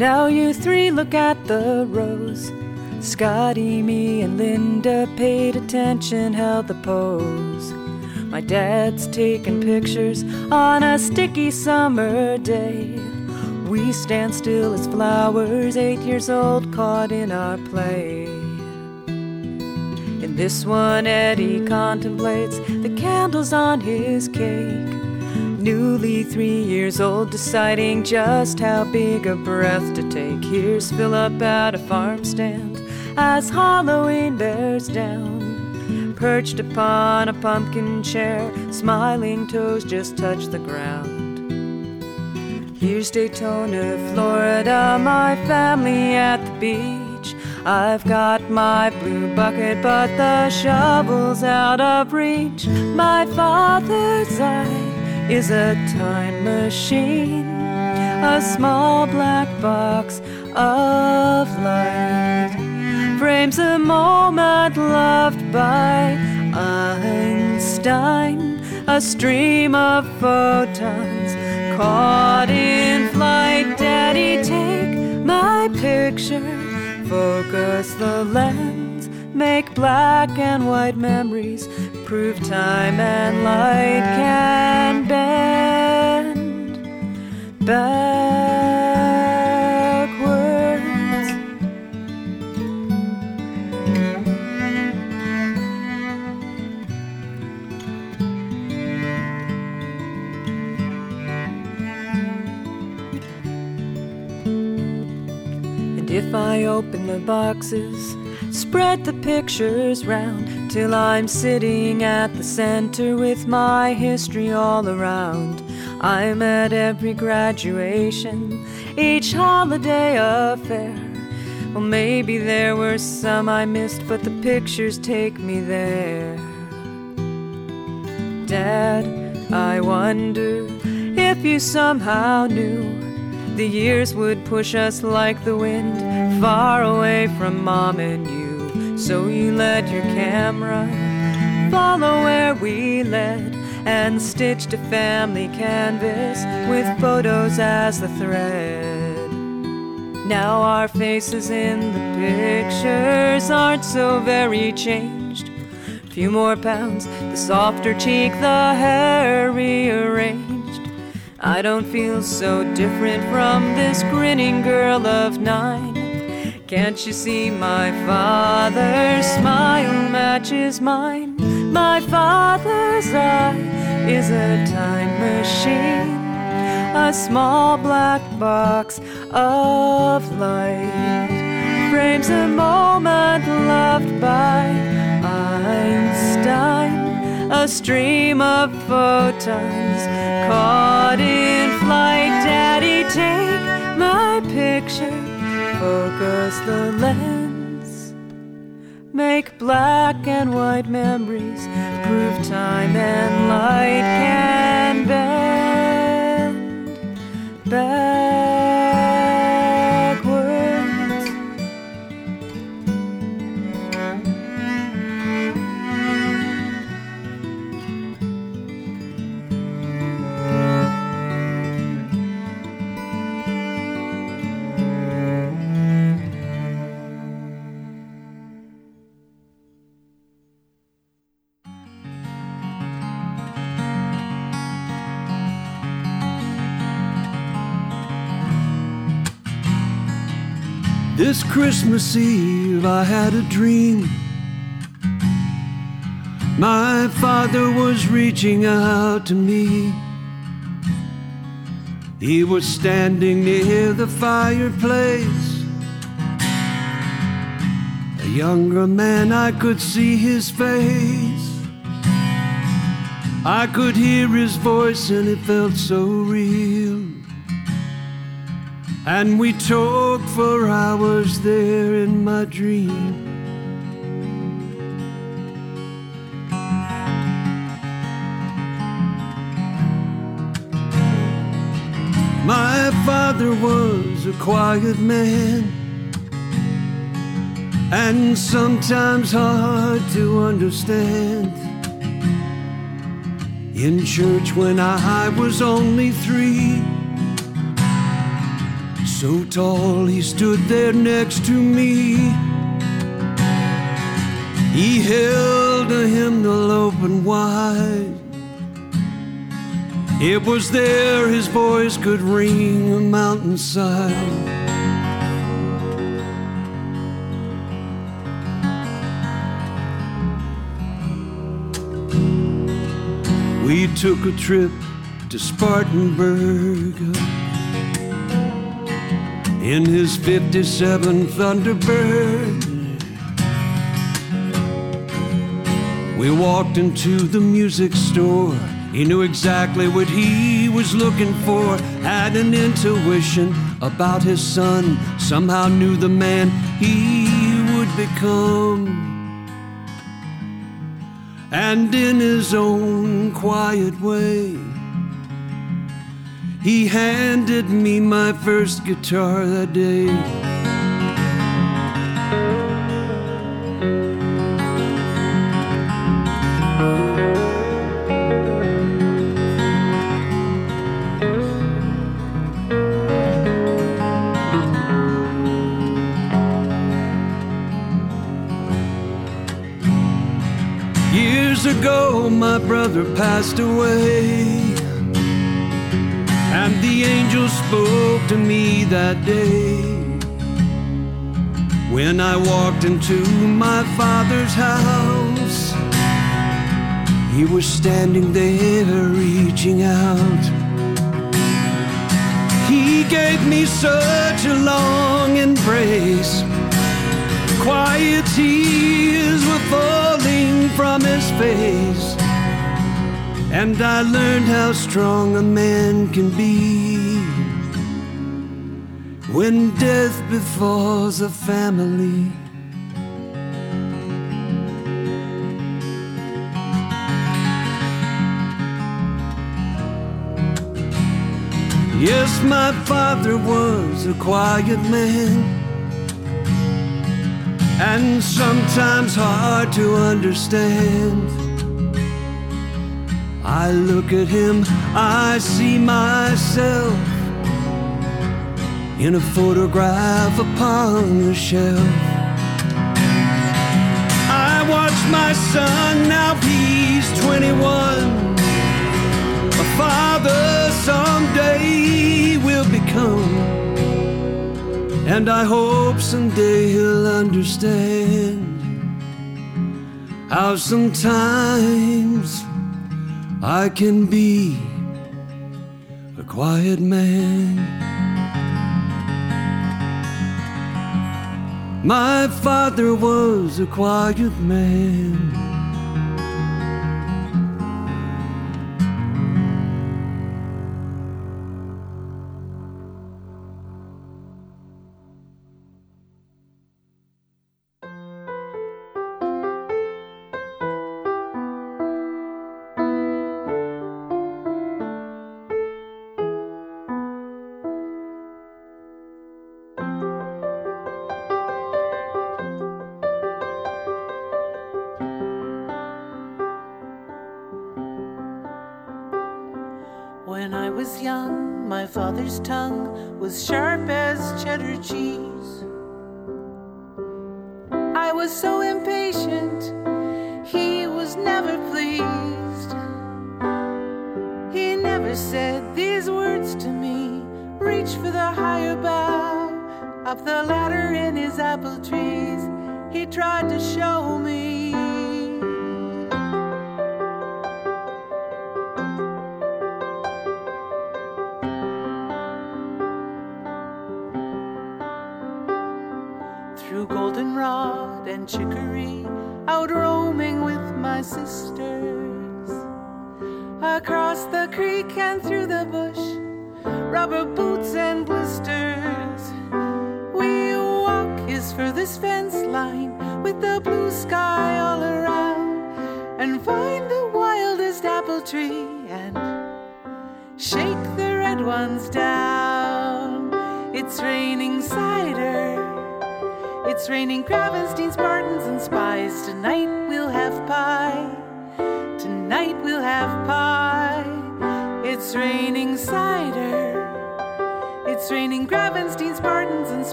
Now you three look at the rose. Scotty, me, and Linda paid attention, held the pose. My dad's taking pictures on a sticky summer day. We stand still as flowers, eight years old, caught in our play. In this one, Eddie contemplates the candles on his cake. Newly three years old, deciding just how big a breath take. Here's Philip at a farm stand as Halloween bears down. Perched upon a pumpkin chair, smiling toes just touch the ground. Here's Daytona, Florida, my family at the beach. I've got my blue bucket, but the shovel's out of reach. My father's eye is a time machine, a small black box of light. Frames a moment loved by Einstein, a stream of photons caught in flight. Daddy, take my picture, focus the lens, make black and white memories, prove time and light can bend backwards. And if I open the boxes, spread the pictures round till I'm sitting at the center with my history all around. I'm at every graduation, each holiday affair. Well, maybe there were some I missed, but the pictures take me there. Dad, I wonder if you somehow knew the years would push us like the wind far away from mom and you. So you let your camera follow where we led and stitched a family canvas with photos as the thread. Now our faces in the pictures aren't so very changed. Few more pounds, the softer cheek, the hair rearranged. I don't feel so different from this grinning girl of nine. Can't you see my father's smile matches mine? My father's eye is a time machine, a small black box of light. Frames a moment loved by Einstein, a stream of photons caught in flight. Daddy, take my picture, focus the lens, make black and white memories, prove time and light can bend backwards. This Christmas Eve, I had a dream. My father was reaching out to me. He was standing near the fireplace. A younger man, I could see his face. I could hear his voice, and it felt so real. And we talked for hours there in my dream. My father was a quiet man and sometimes hard to understand. In church when I was only three, So tall, he stood there next to me. He held a hymnal open wide. It was there his voice could ring a mountainside. We took a trip to Spartanburg in his 57 Thunderbird. We walked into the music store. He knew exactly what he was looking for, had an intuition about his son, somehow knew the man he would become. And in his own quiet way, he handed me my first guitar that day. Years ago, my brother passed away. And the angel spoke to me that day. When I walked into my father's house, he was standing there reaching out. He gave me such a long embrace. Quiet tears were falling from his face. And I learned how strong a man can be when death befalls a family. Yes, my father was a quiet man and sometimes hard to understand. I look at him, I see myself in a photograph upon the shelf. I watch my son, now he's 21. A father someday will become. And I hope someday he'll understand how sometimes I can be a quiet man. My father was a quiet man. Was sharp as cheddar cheese. I was so impatient, he was never pleased. He never said these words to me reach for the higher bough, up the ladder in his apple trees.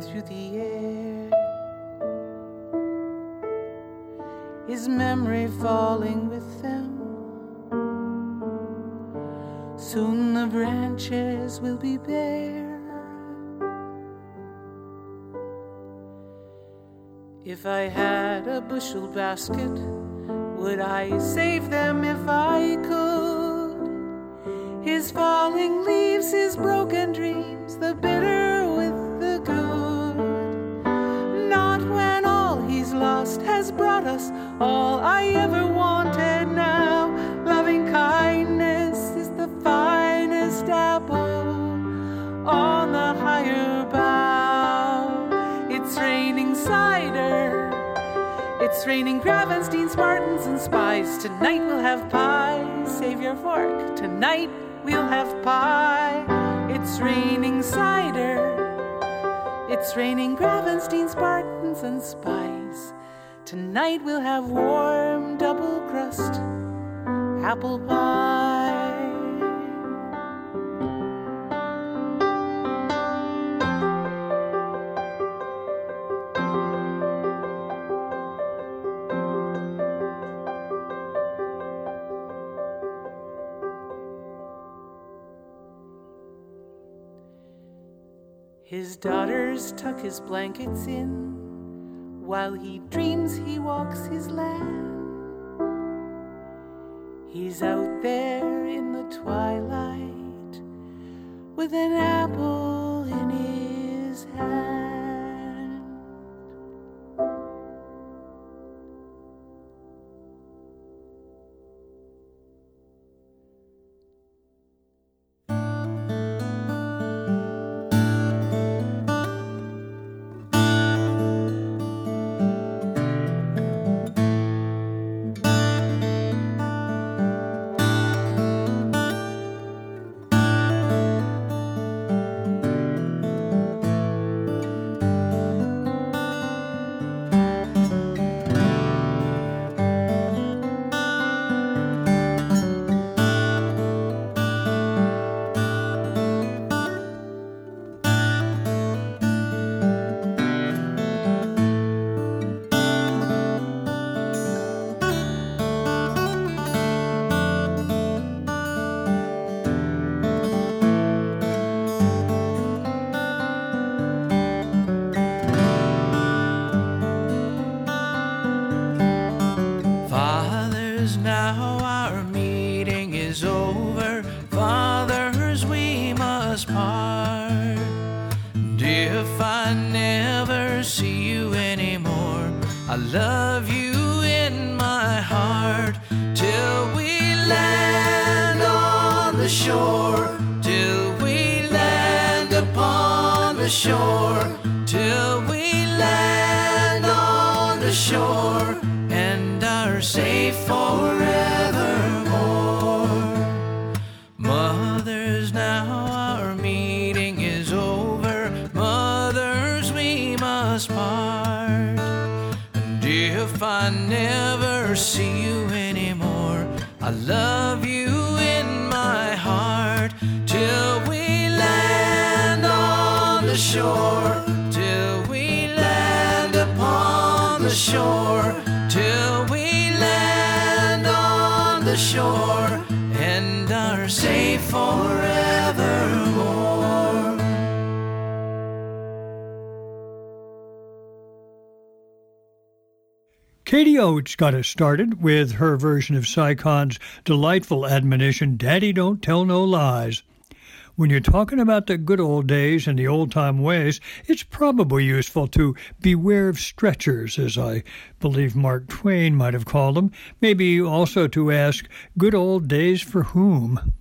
Through the air. His memory falling with them. Soon the branches will be bare. If I had a bushel basket, would I save them if I could? His falling leaves, his broken dreams, the bitter all I ever wanted now. Loving kindness is the finest apple on the higher bough. It's raining cider. It's raining Gravenstein, Spartans, and spies. Tonight we'll have pie. Save your fork. Tonight we'll have pie. It's raining cider. It's raining Gravenstein, Spartans, and spies. Tonight we'll have warm double crust apple pie. His daughters tuck his blankets in while he dreams he walks his land. He's out there in the twilight with an apple in his hand. Oates got us started with her version of Si Kahn's delightful admonition, Daddy Don't Tell No Lies. When you're talking about the good old days and the old time ways, it's probably useful to beware of stretchers, as I believe Mark Twain might have called them, maybe also to ask, good old days for whom?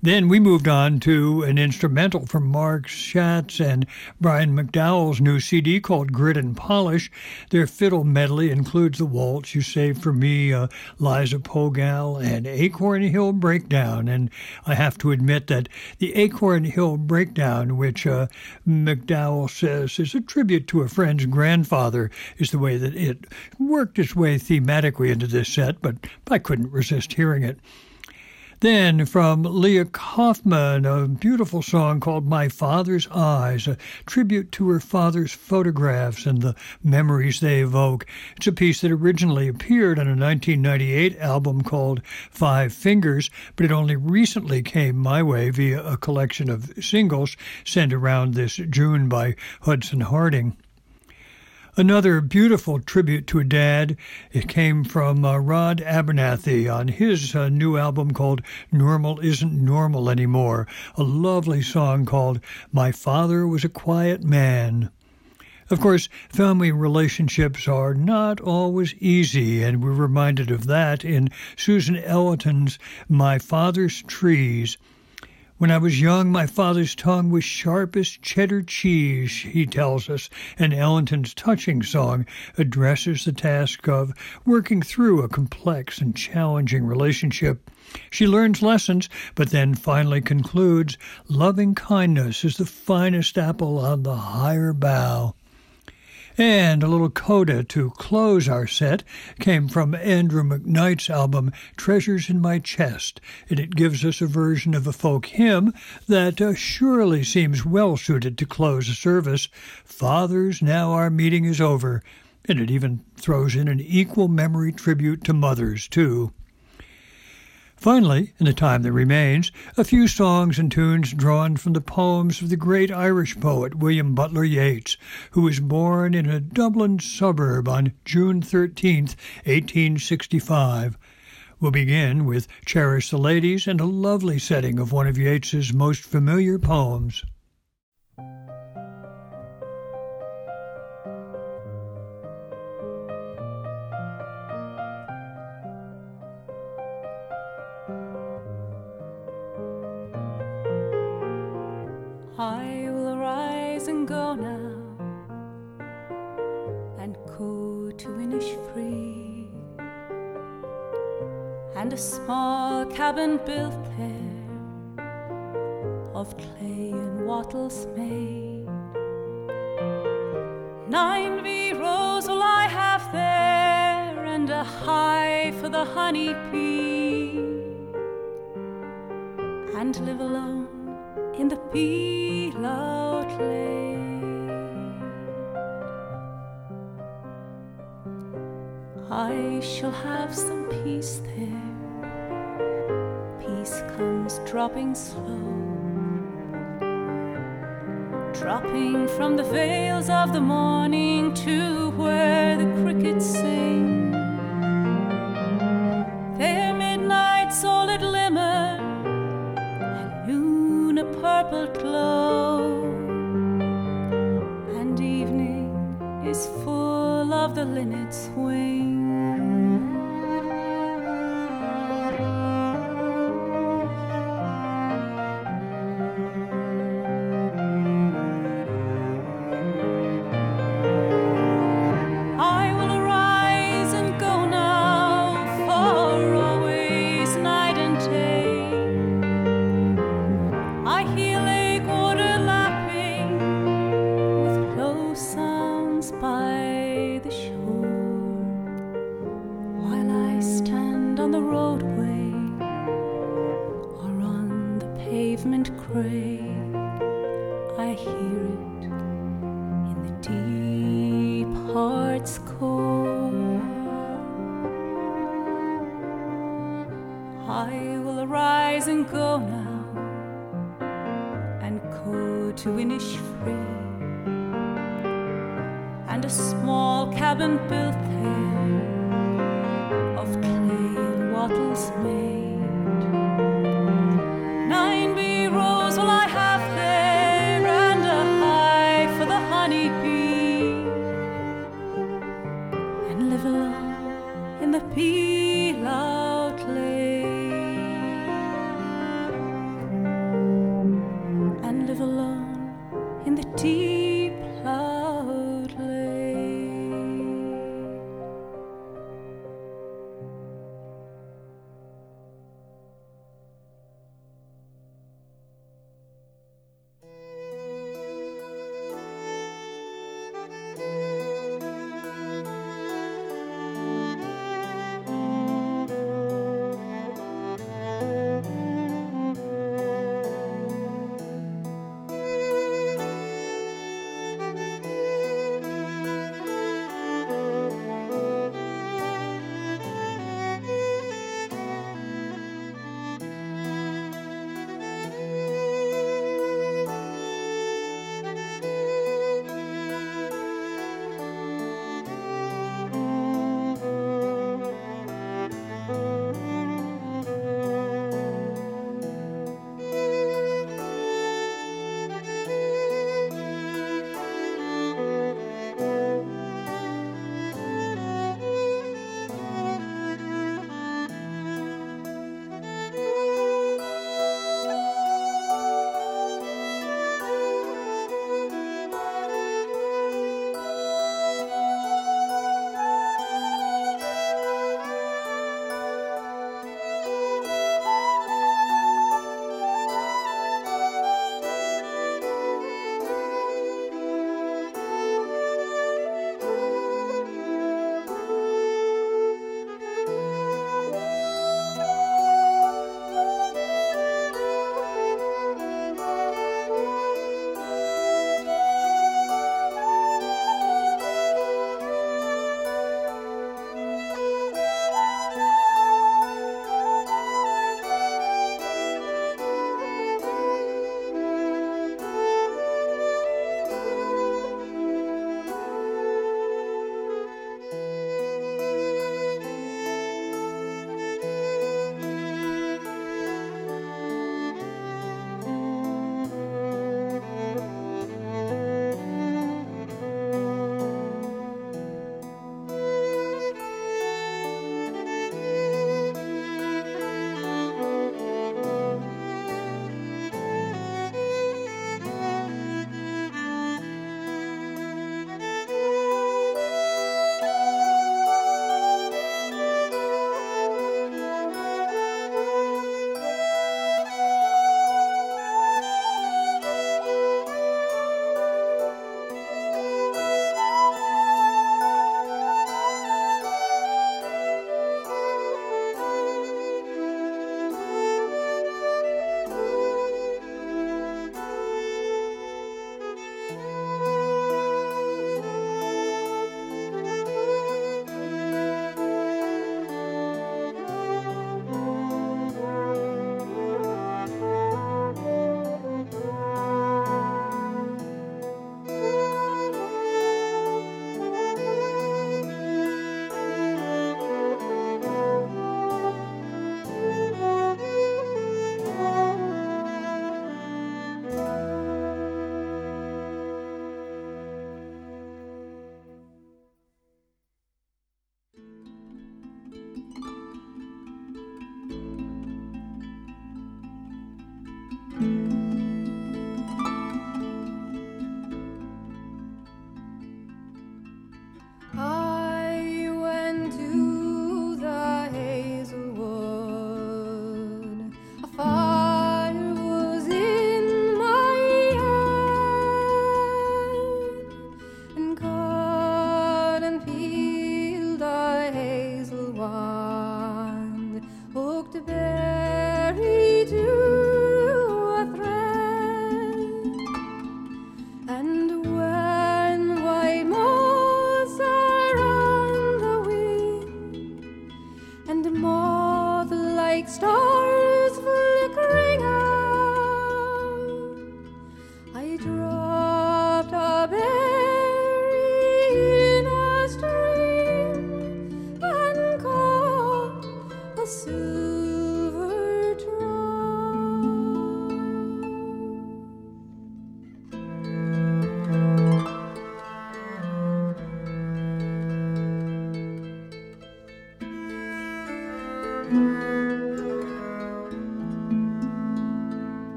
Then we moved on to an instrumental from Mark Schatz and Brian McDowell's new CD called Grit and Polish. Their fiddle medley includes the waltz you saved for me, uh, Liza Pogal, and Acorn Hill Breakdown. And I have to admit that the Acorn Hill Breakdown, which uh, McDowell says is a tribute to a friend's grandfather, is the way that it worked its way thematically into this set, but I couldn't resist hearing it. Then from Leah Kaufman, a beautiful song called My Father's Eyes, a tribute to her father's photographs and the memories they evoke. It's a piece that originally appeared on a 1998 album called Five Fingers, but it only recently came my way via a collection of singles sent around this June by Hudson Harding. Another beautiful tribute to a dad. It came from uh, Rod Abernethy on his uh, new album called Normal Isn't Normal Anymore. A lovely song called My Father Was a Quiet Man. Of course, family relationships are not always easy, and we're reminded of that in Susan Ellington's My Father's Trees. When I was young, my father's tongue was sharp as cheddar cheese, he tells us, and Ellington's touching song addresses the task of working through a complex and challenging relationship. She learns lessons, but then finally concludes loving kindness is the finest apple on the higher bough. And a little coda to close our set came from Andrew McKnight's album Treasures in My Chest, and it gives us a version of a folk hymn that uh, surely seems well suited to close a service. Fathers, now our meeting is over. And it even throws in an equal memory tribute to mothers, too. Finally, in the time that remains, a few songs and tunes drawn from the poems of the great Irish poet William Butler Yeats, who was born in a Dublin suburb on June 13, 1865. We'll begin with Cherish the Ladies and a lovely setting of one of Yeats's most familiar poems. Cabin built there of clay and wattles made. Nine wee rows will I have there and a hive for the honey bee and live alone in the out lane. I shall have some peace there. Comes dropping slow, dropping from the veils of the morning to where the crickets sing. Their midnight solid glimmer and noon a purple glow, and evening is full of the linnet's wing.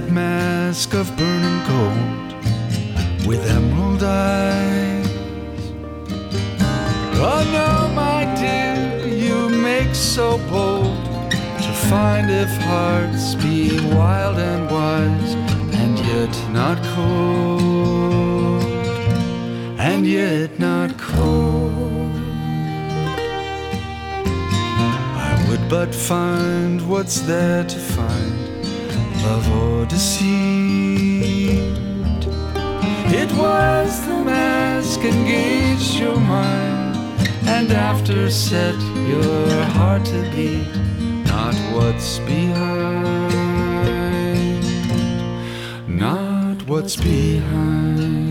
That mask of burning gold with emerald eyes. Oh no, my dear, you make so bold to find if hearts be wild and wise and yet not cold, and yet not cold. I would but find what's there to love or deceit. It was the mask engaged your mind, and after set your heart to beat. Not what's behind, not what's behind.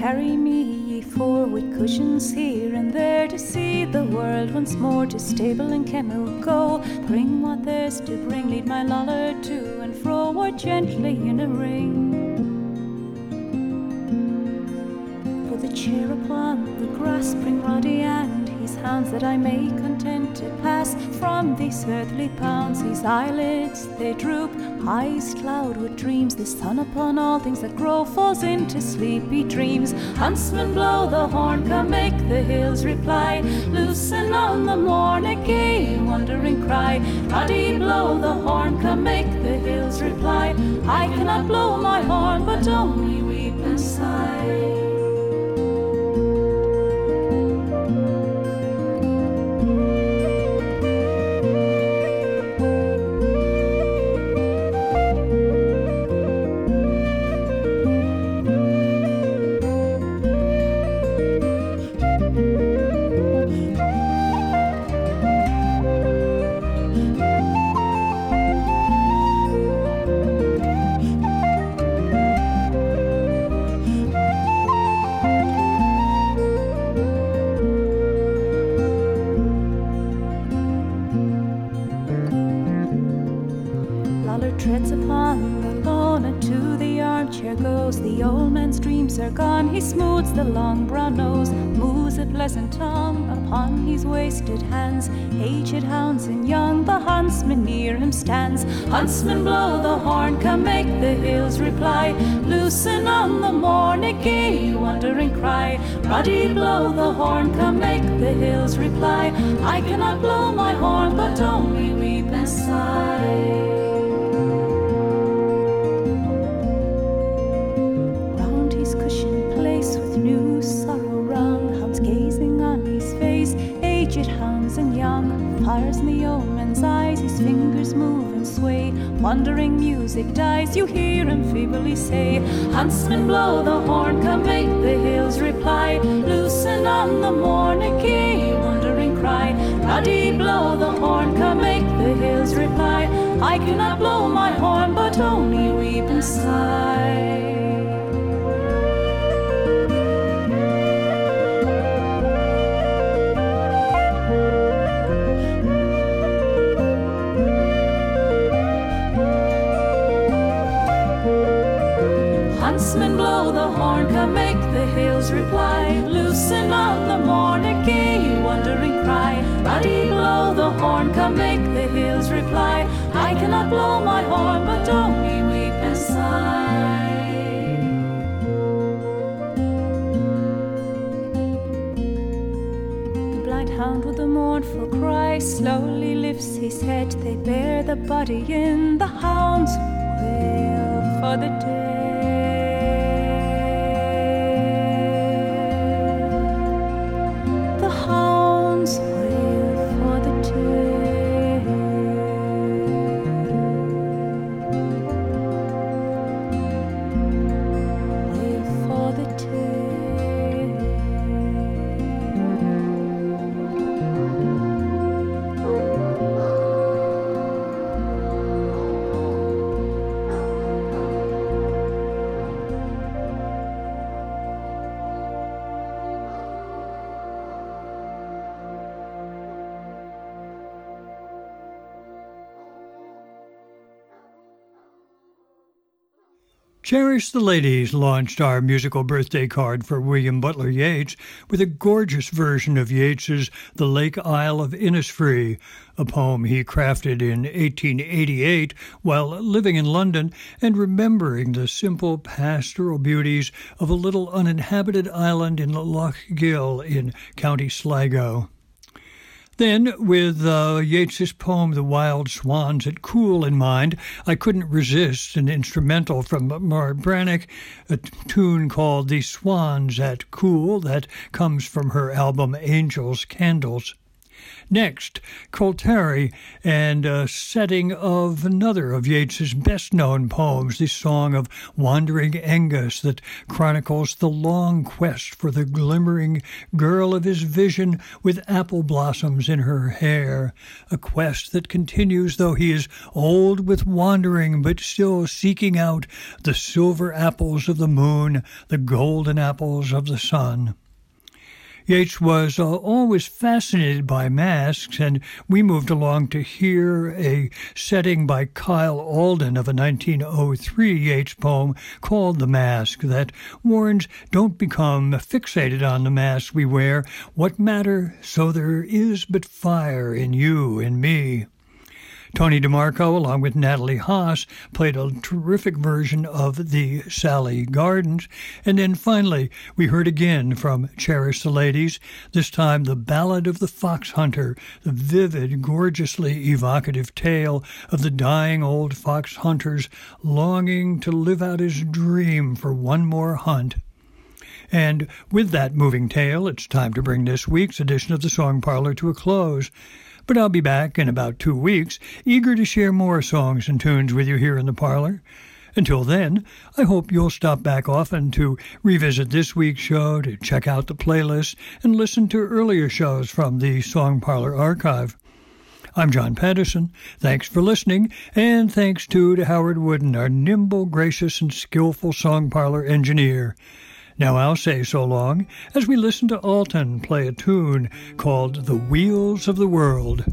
Carry me, ye four, with cushions here and there, to see the world once more, to stable and go. Bring what there's to bring, lead my loller to and fro, or gently in a ring. Put the chair upon the grass, bring Roddy and his hounds, that I may content to pass from these earthly pounds. His eyelids they droop, eyes cloud with dreams. The sun upon all things that grow falls into sleepy dreams. Huntsman, blow the horn, come make the hills reply. Loosen on the morn a gay wondering cry. Roddy, blow the horn, come make the hills reply. I cannot blow my horn, but only say, Huntsman, blow the horn, hills reply. Loosen on the morn a gay wondering cry. Roddy, blow the horn, come make the hills reply. I cannot blow my horn, but only weep and sigh. The blind hound with a mournful cry slowly lifts his head. They bear the body in the hound's wail for the Cherish the Ladies launched our musical birthday card for William Butler Yeats with a gorgeous version of Yeats's The Lake Isle of Innisfree, a poem he crafted in 1888 while living in London and remembering the simple pastoral beauties of a little uninhabited island in Lough Gill in County Sligo. Then, with uh, Yeats's poem The Wild Swans at Coole in mind, I couldn't resist an instrumental from Máire Breatnach, a tune called The Swans at Coole that comes from her album Angels Candles. Next, Colteri and a setting of another of Yeats's best known poems, the Song of Wandering Aengus, that chronicles the long quest for the glimmering girl of his vision with apple blossoms in her hair, a quest that continues though he is old with wandering, but still seeking out the silver apples of the moon, the golden apples of the sun. Yeats was uh, always fascinated by masks, and we moved along to hear a setting by Kyle Alden of a 1903 Yeats poem called The Mask that warns don't become fixated on the mask we wear. What matter so there is but fire in you and me? Tony DeMarco, along with Natalie Haas, played a terrific version of the Sally Gardens. And then finally, we heard again from Cherish the Ladies, this time the Ballad of the Fox Hunter, the vivid, gorgeously evocative tale of the dying old fox hunter's longing to live out his dream for one more hunt. And with that moving tale, it's time to bring this week's edition of the Song Parlor to a close. But I'll be back in about two weeks, eager to share more songs and tunes with you here in the parlor. Until then, I hope you'll stop back often to revisit this week's show, to check out the playlist, and listen to earlier shows from the Song Parlor archive. I'm John Patterson. Thanks for listening, and thanks too to Howard Wooden, our nimble, gracious, and skillful song parlor engineer. Now I'll say so long as we listen to Altan play a tune called The Wheels of the World.